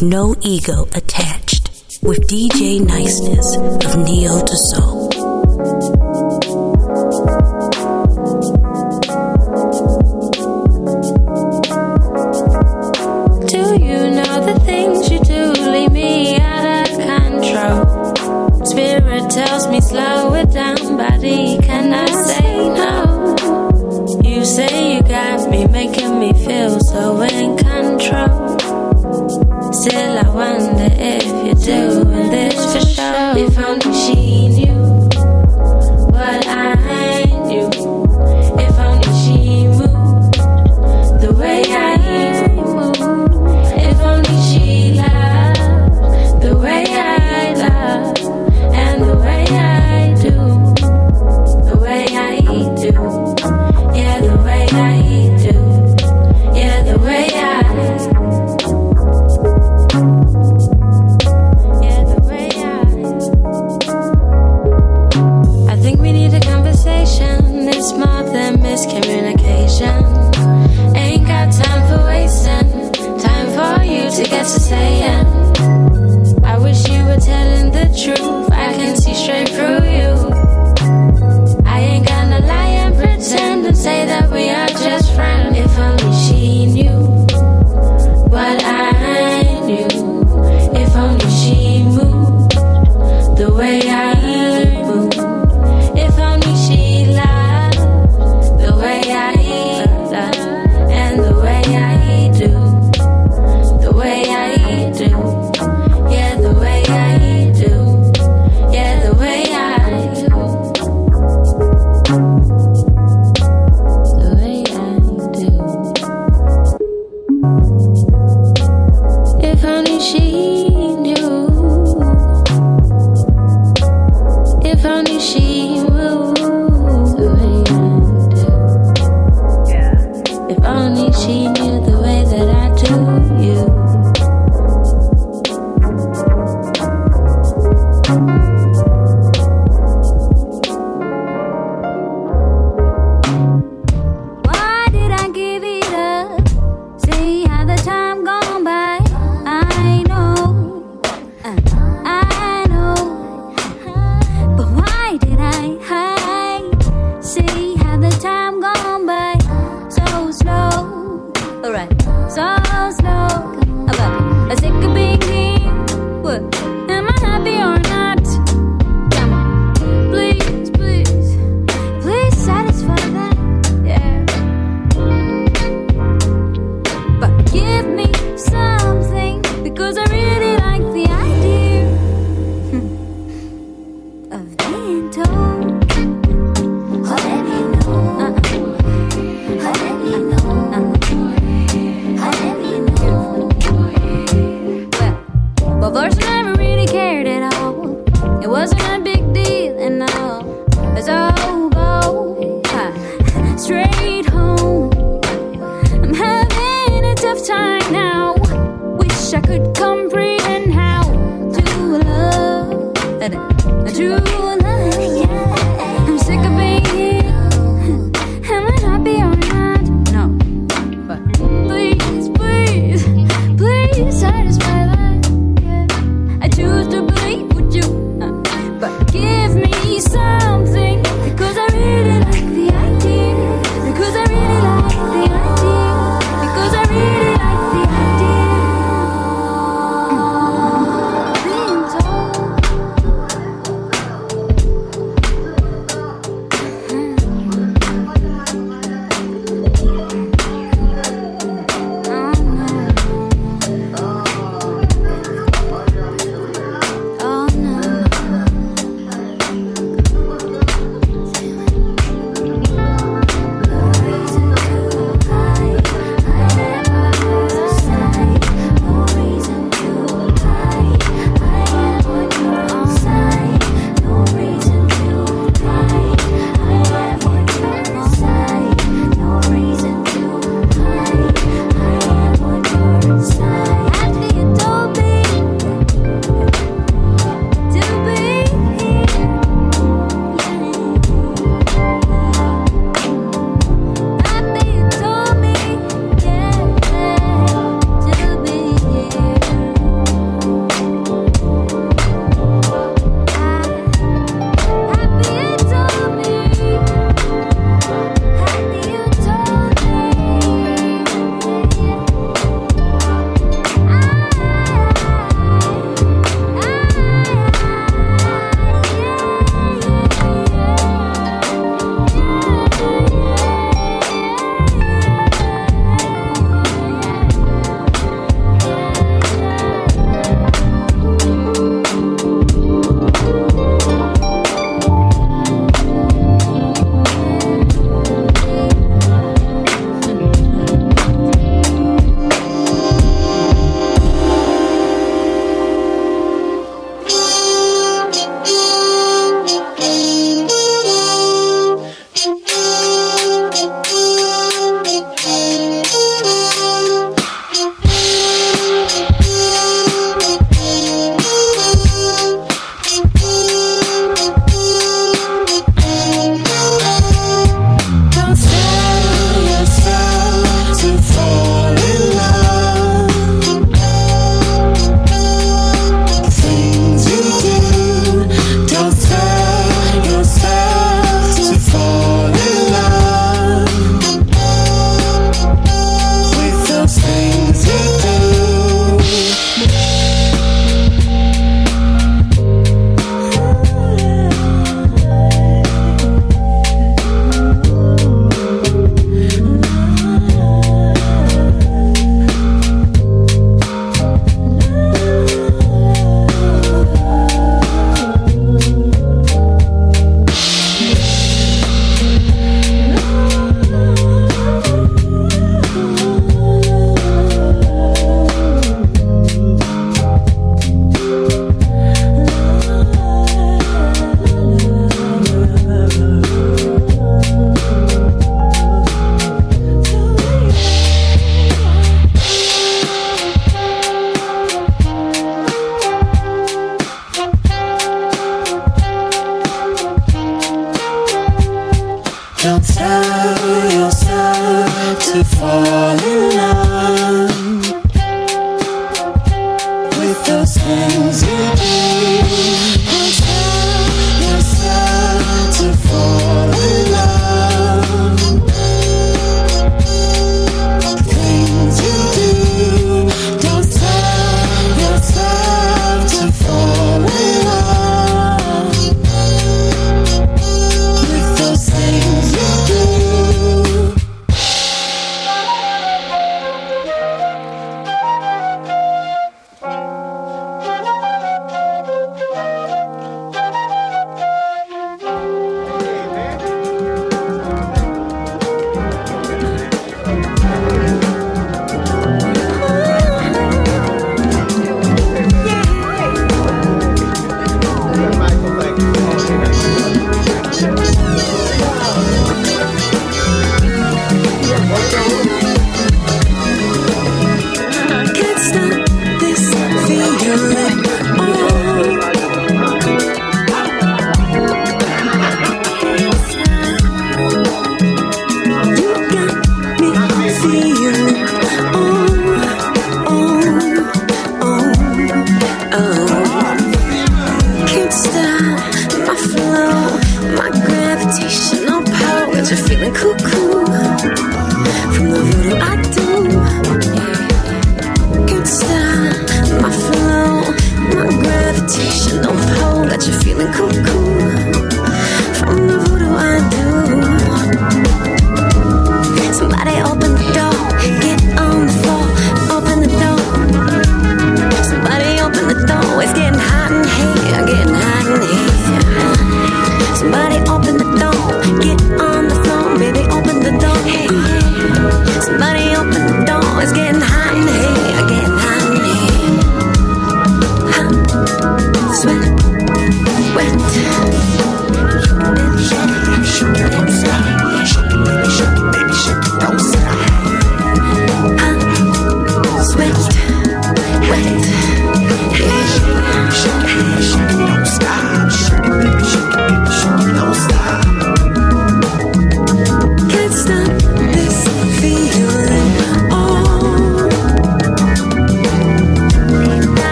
with no ego attached, with DJ Niceness of Neo to Soul.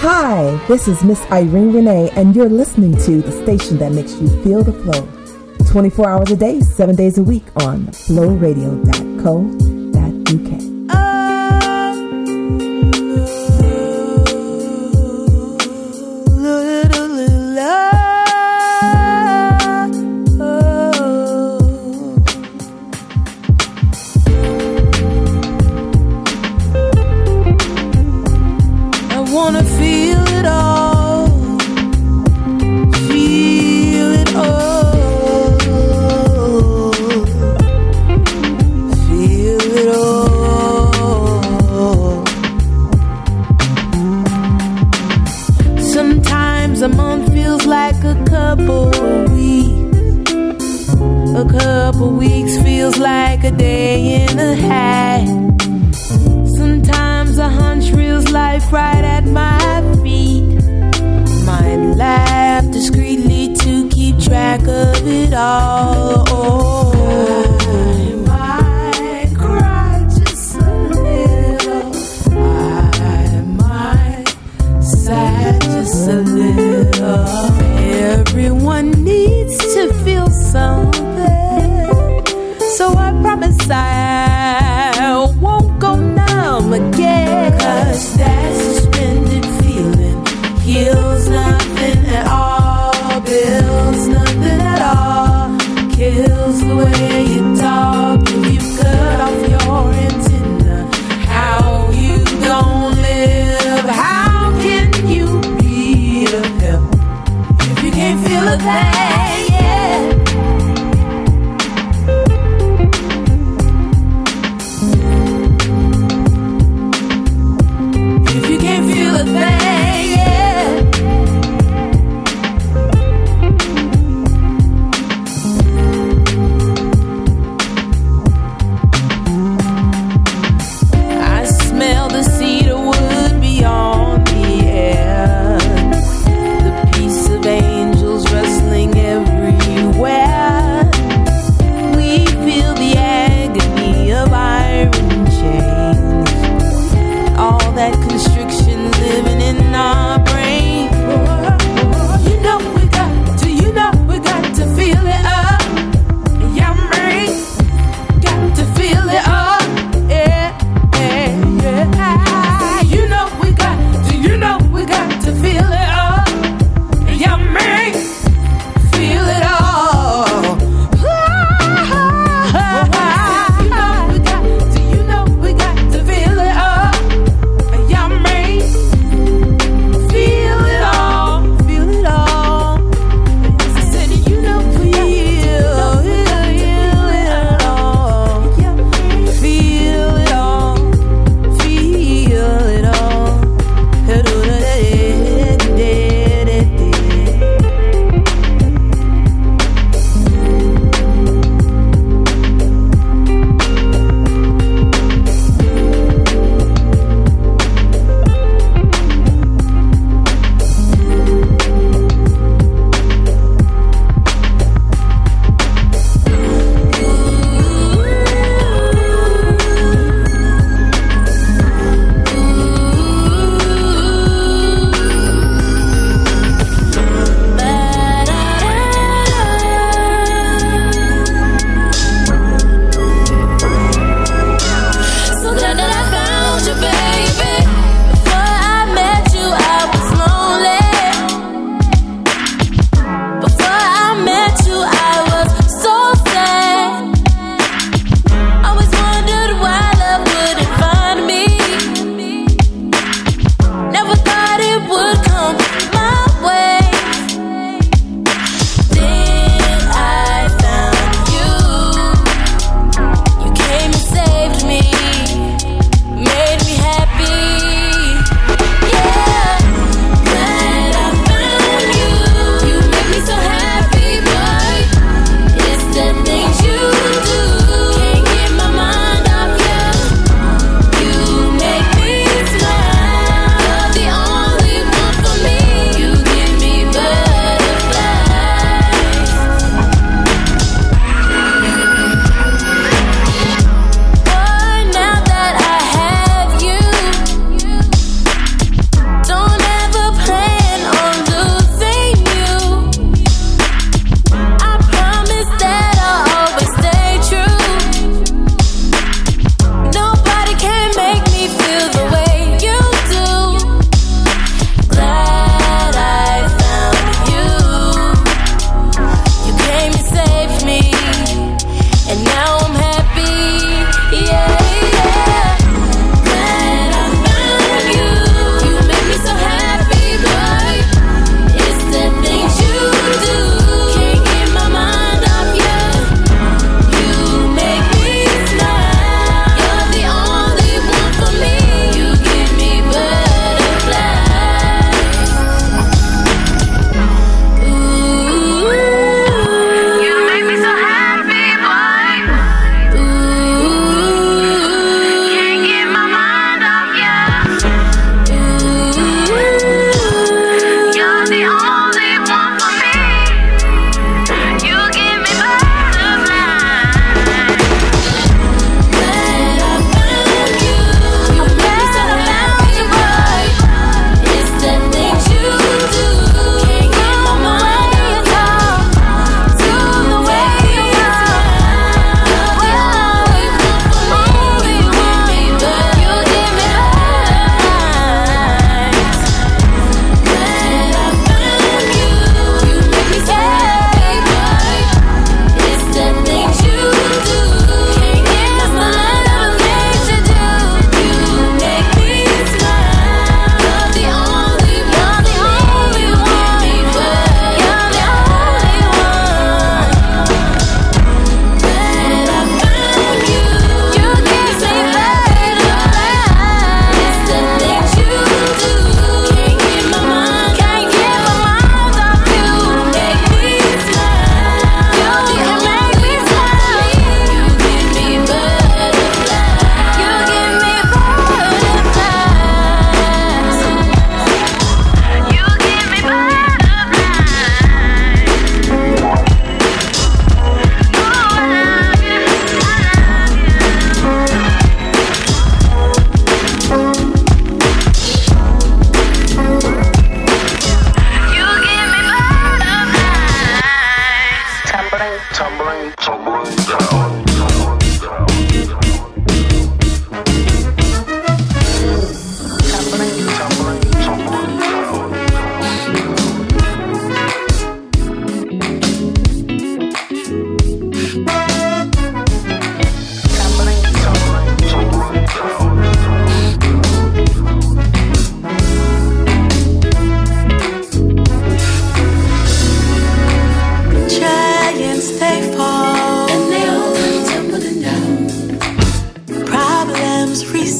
Hi, this is Miss Irene Renee, and you're listening to the station that makes you feel the flow. 24 hours a day, 7 days a week on flowradio.co.uk.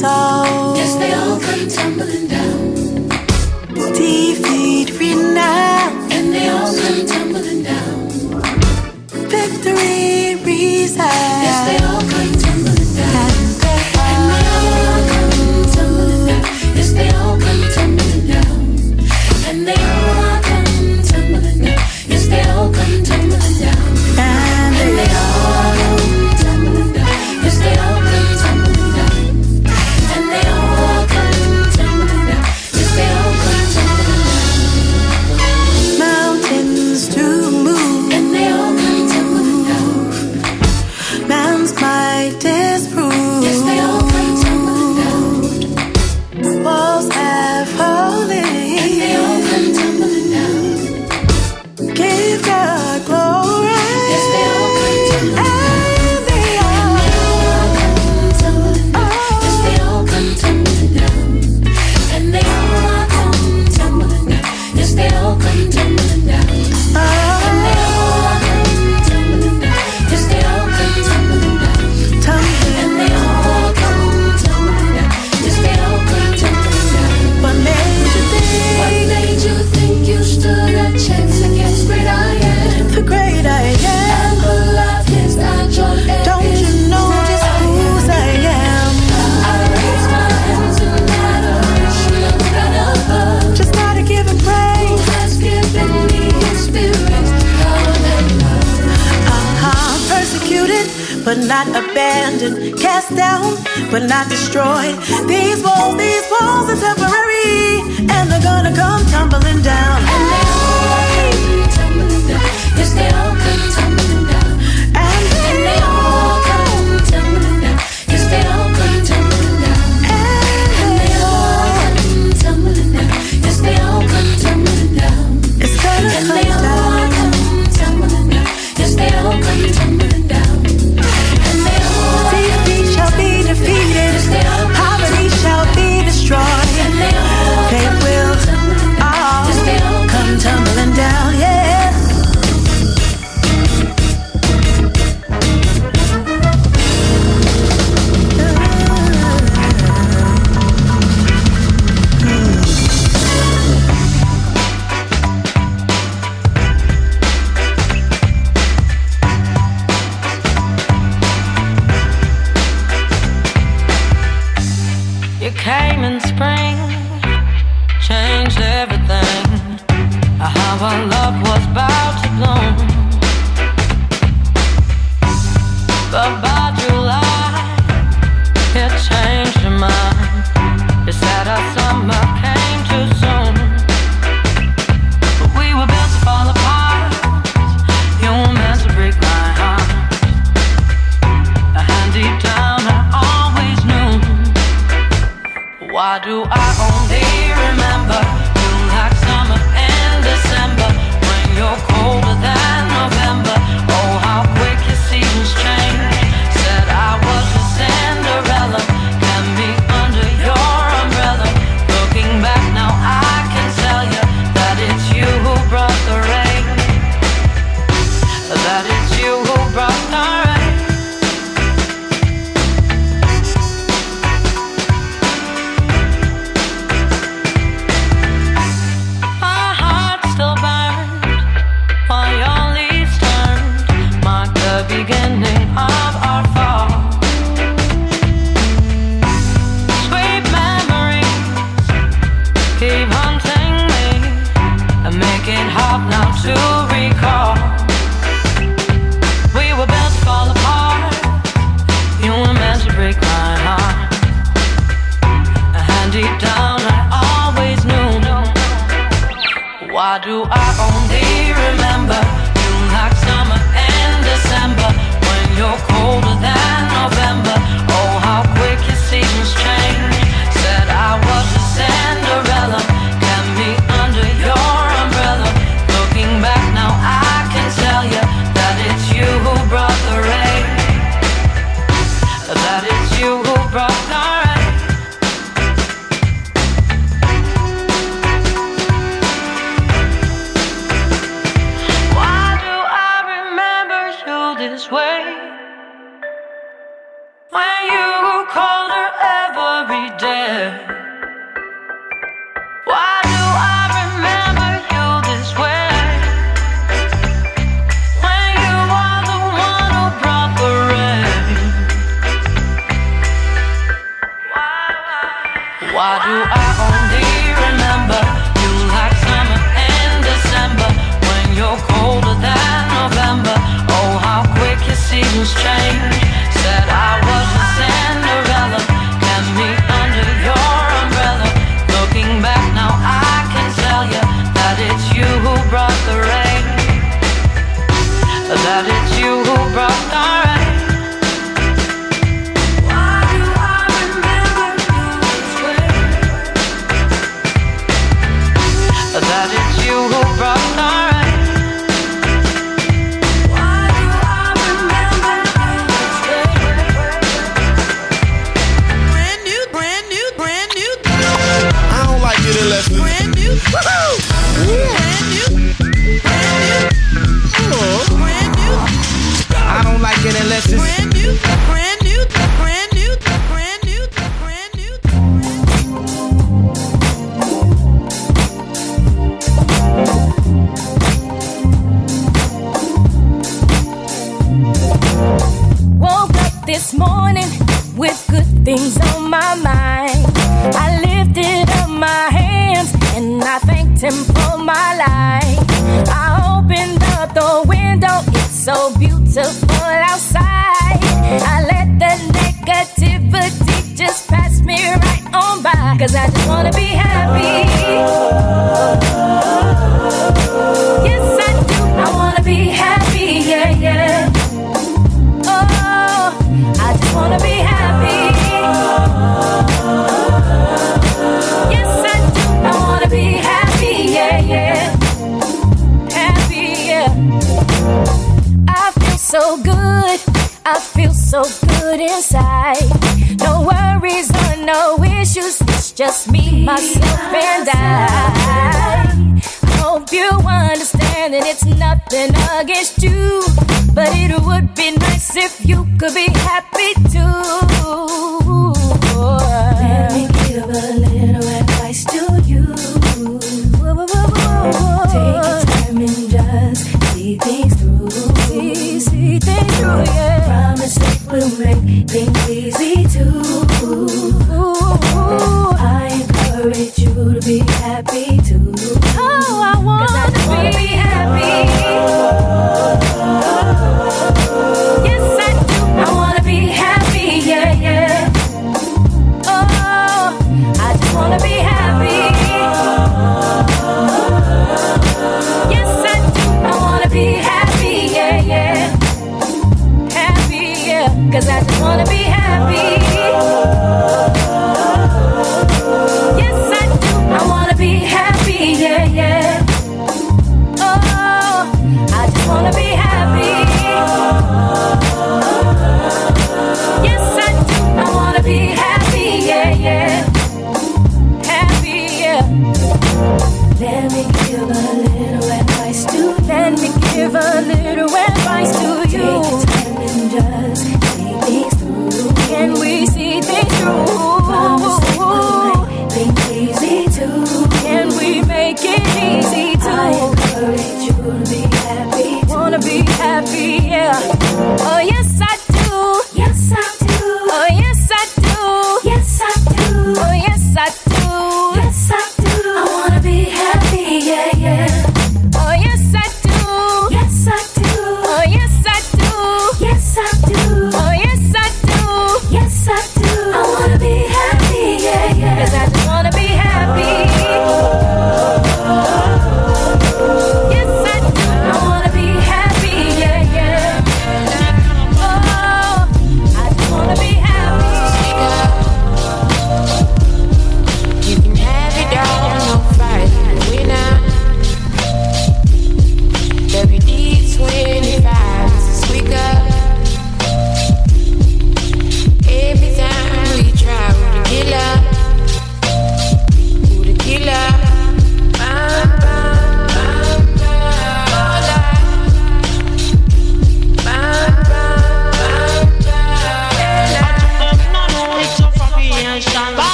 Problems. Yes, they all come tumbling down. Defeat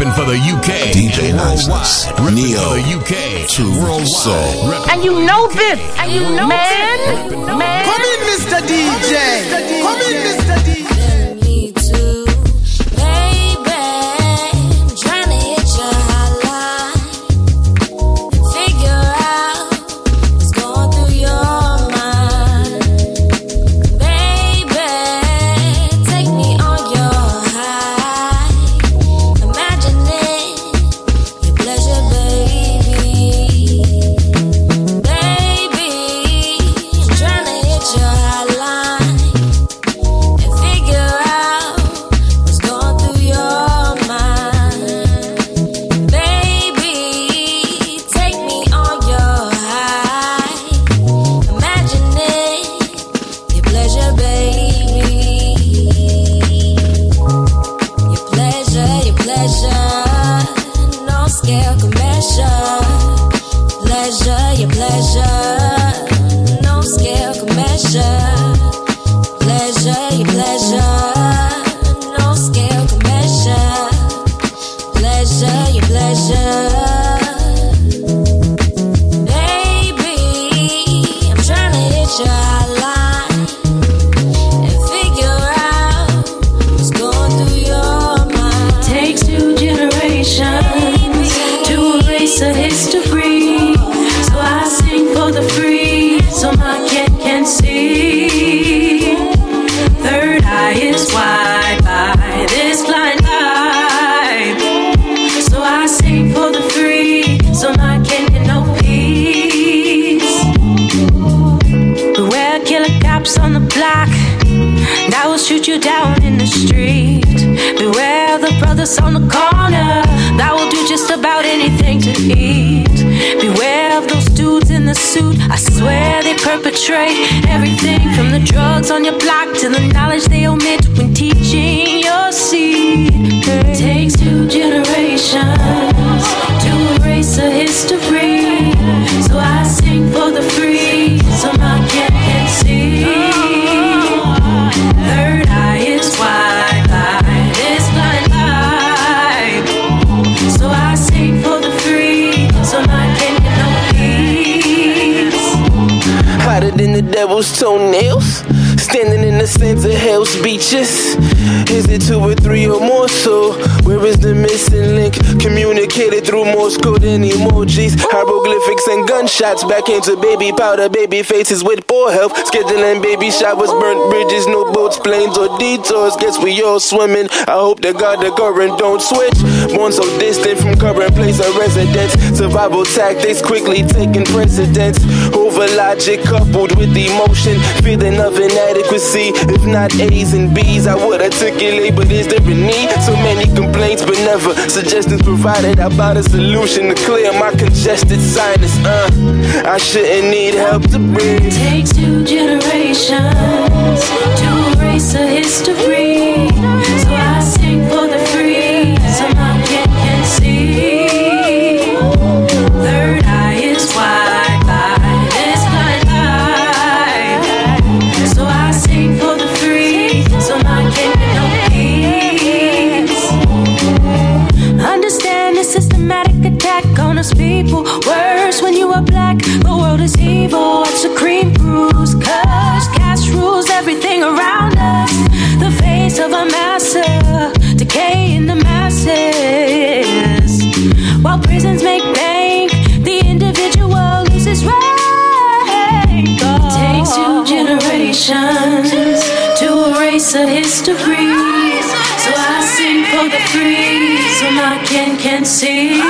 repping for the UK. DJ Niceness. Neo. The UK. True Soul. And you know this. And you know man, this. Man. Come in, Mr. DJ. Mr. DJ. Gunshots back into baby powder, baby faces with poor health. Scheduling baby showers, burnt bridges, no boats, planes, or detours. Guess we all swimming. I hope to God the current don't switch. Born so distant from current place of residence. Survival tactics quickly taking precedence. Who Logic coupled with emotion, feeling of inadequacy. If not A's and B's, I would articulate, but is there a need? So many complaints, but never suggestions provided about a solution to clear my congested sinus. Uh, I shouldn't need help to breathe. It takes two generations to erase a history. See.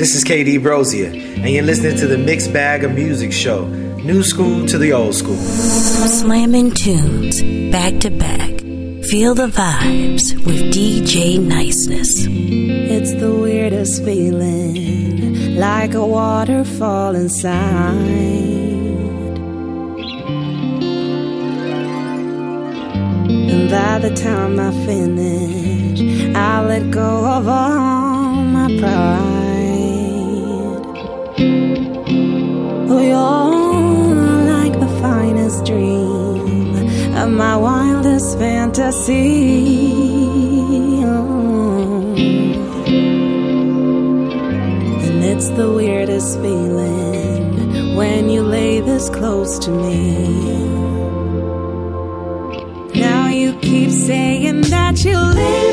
This is KD Brozier, and you're listening to the Mixed Bag of Music Show. New school to the old school. Slamming tunes back to back. Feel the vibes with DJ Niceness. It's the weirdest feeling, like a waterfall inside. And by the time I finish, I'll let go of all my pride. vacío. And it's the weirdest feeling when you lay this close to me. Now you keep saying that you live.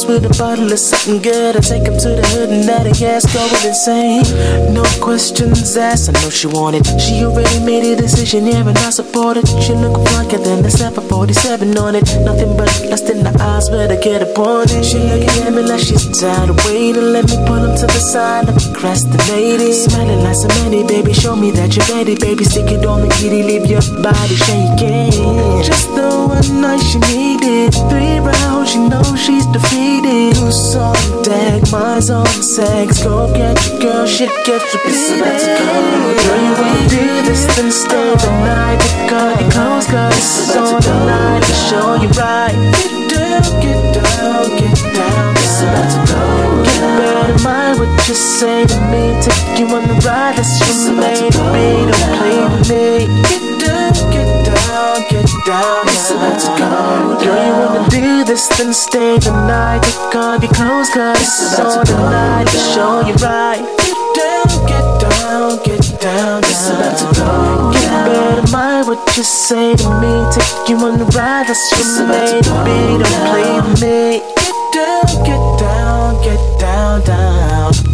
Bottles with a bottle of something good. I take 'em to the hood and let her ass go insane. No questions asked. I know she wanted. She already made a decision, yeah, and I support it. She look funkier than the 747 on it. Nothing but lust eyes, but I get upon it. She looking at me like she's tired of waiting. Let me pull 'em to the side, I'm procrastinating. Smelling like cement, baby. Show me that you're ready, baby. Stick it on the kitty, leave your body shaking. Just the one night she needed. Three rounds, you know she's defeated. Who's on deck? Mine's on sex. Go get your girl, shit get your It's about to go. Girl, you wanna do this, then stay the night. Up your clothes, cause this is on the night to show you right. Get down, get down, get down. It's about to go. Get better, mind what you say to me. Take you on the ride, that's you made to be. Don't play with me. Get down, get down, get down. It's about to go. Girl, you wanna do this, then stay the night. Take off your clothes, cause this is on the night to show you right. Get down. It's about to go. Get better, mind what you say to me. Take you on the ride, that's you made to be. Don't play with me. Get down, get down, get down, down.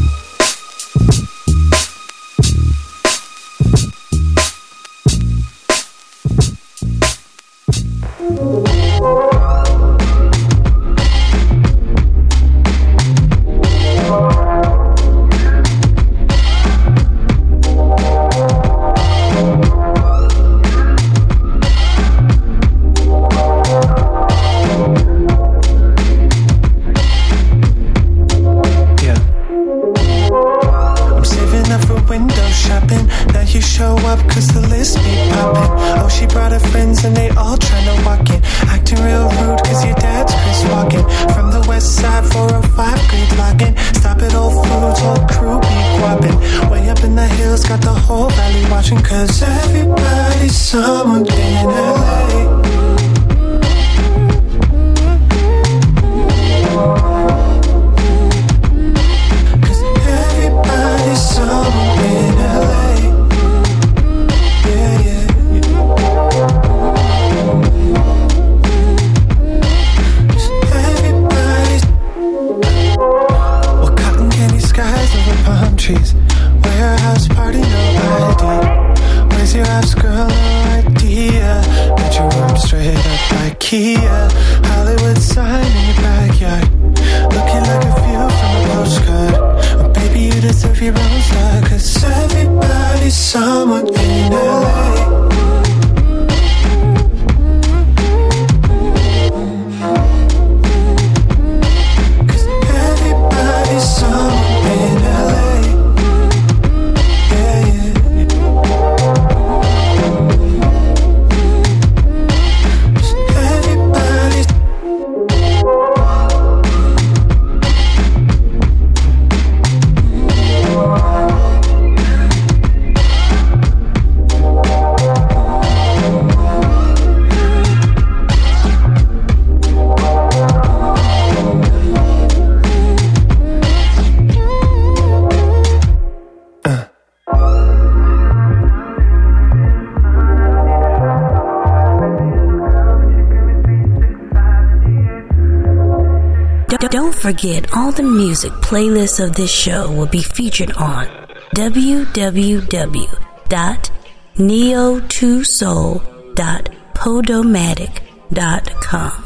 Music playlists of this show will be featured on www.neo2soul.podomatic.com.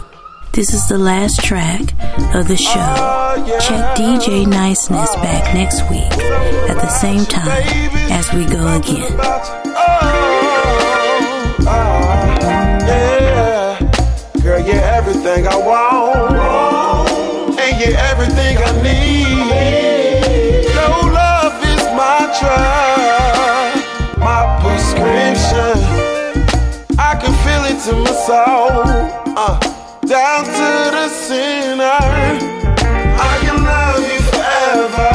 This is the last track of the show. Check DJ Niceness back next week at the same time as we go again. To my soul, uh, down to the center. I can love you forever,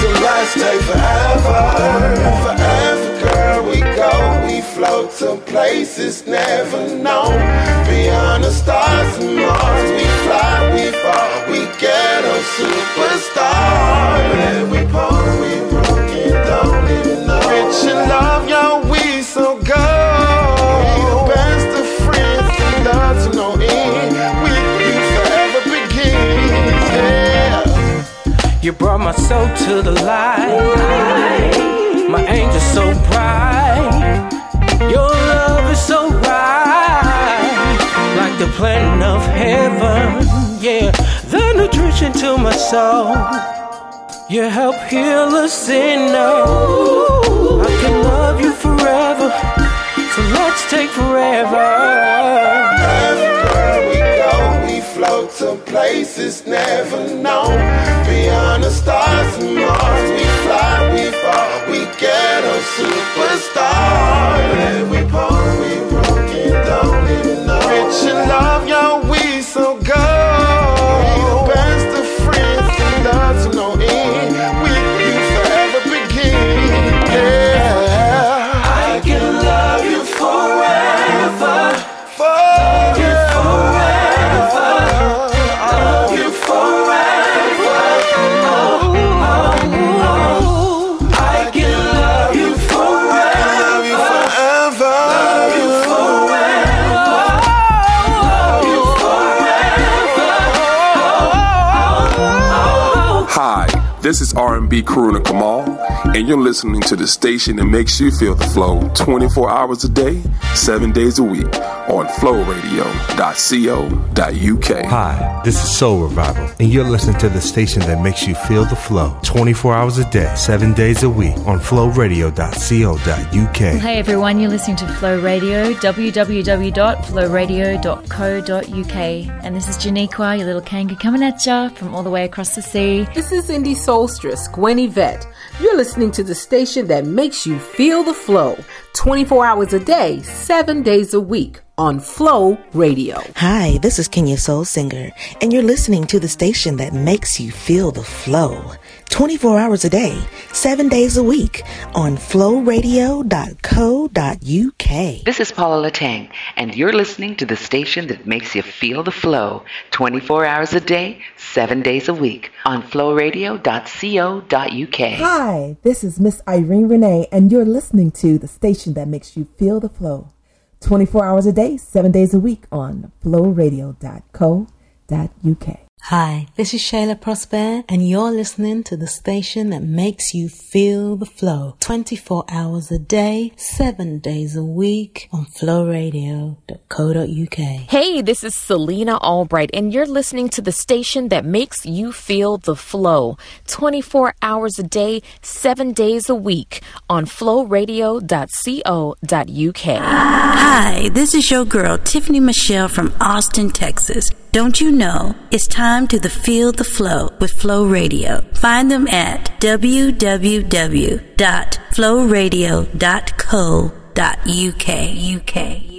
so let's take forever, forever, girl. We go, we float to places never known. Beyond the stars and Mars, we fly, we fall, we get a superstar. And we pose, we broken, don't even know. Rich in love, yo, My soul to the light. My angel so bright. Your love is so right. Like the plan of heaven. Yeah, the nutrition to my soul. You help heal a sinner. I can love you forever. So let's take forever. Everywhere we go, we float to places never known. Beyond the stars and Mars, R&B Karuna Kamal, and you're listening to the station that makes you feel the flow 24 hours a day, 7 days a week on flowradio.co.uk. Hi, this is Soul Revival, and you're listening to the station that makes you feel the flow 24 hours a day, 7 days a week on flowradio.co.uk. Hey everyone, you're listening to Flow Radio, www.flowradio.co.uk. And this is Janiqua, your little kangaroo coming at ya from all the way across the sea. This is Indy Solstice, Gwen Yvette. You're listening to the station that makes you feel the flow 24 hours a day, 7 days a week on Flow Radio. Hi, this is Kenya Soul Singer, and you're listening to the station that makes you feel the flow 24 hours a day, 7 days a week on flowradio.co.uk. This is Paula Latang, and you're listening to the station that makes you feel the flow 24 hours a day, 7 days a week on flowradio.co.uk. Hi, this is Miss Irene Renee, and you're listening to the station that makes you feel the flow 24 hours a day, 7 days a week on flowradio.co.uk. Hi, this is Shayla Prosper, and you're listening to the station that makes you feel the flow 24 hours a day, 7 days a week on flowradio.co.uk. Hey, this is Selina Albright, and you're listening to the station that makes you feel the flow 24 hours a day, 7 days a week on flowradio.co.uk. Hi, this is your girl, Tiffany Michelle from Austin, Texas. Don't you know it's time to the Feel the Flow with Flow Radio? Find them at www.flowradio.co.uk. UK.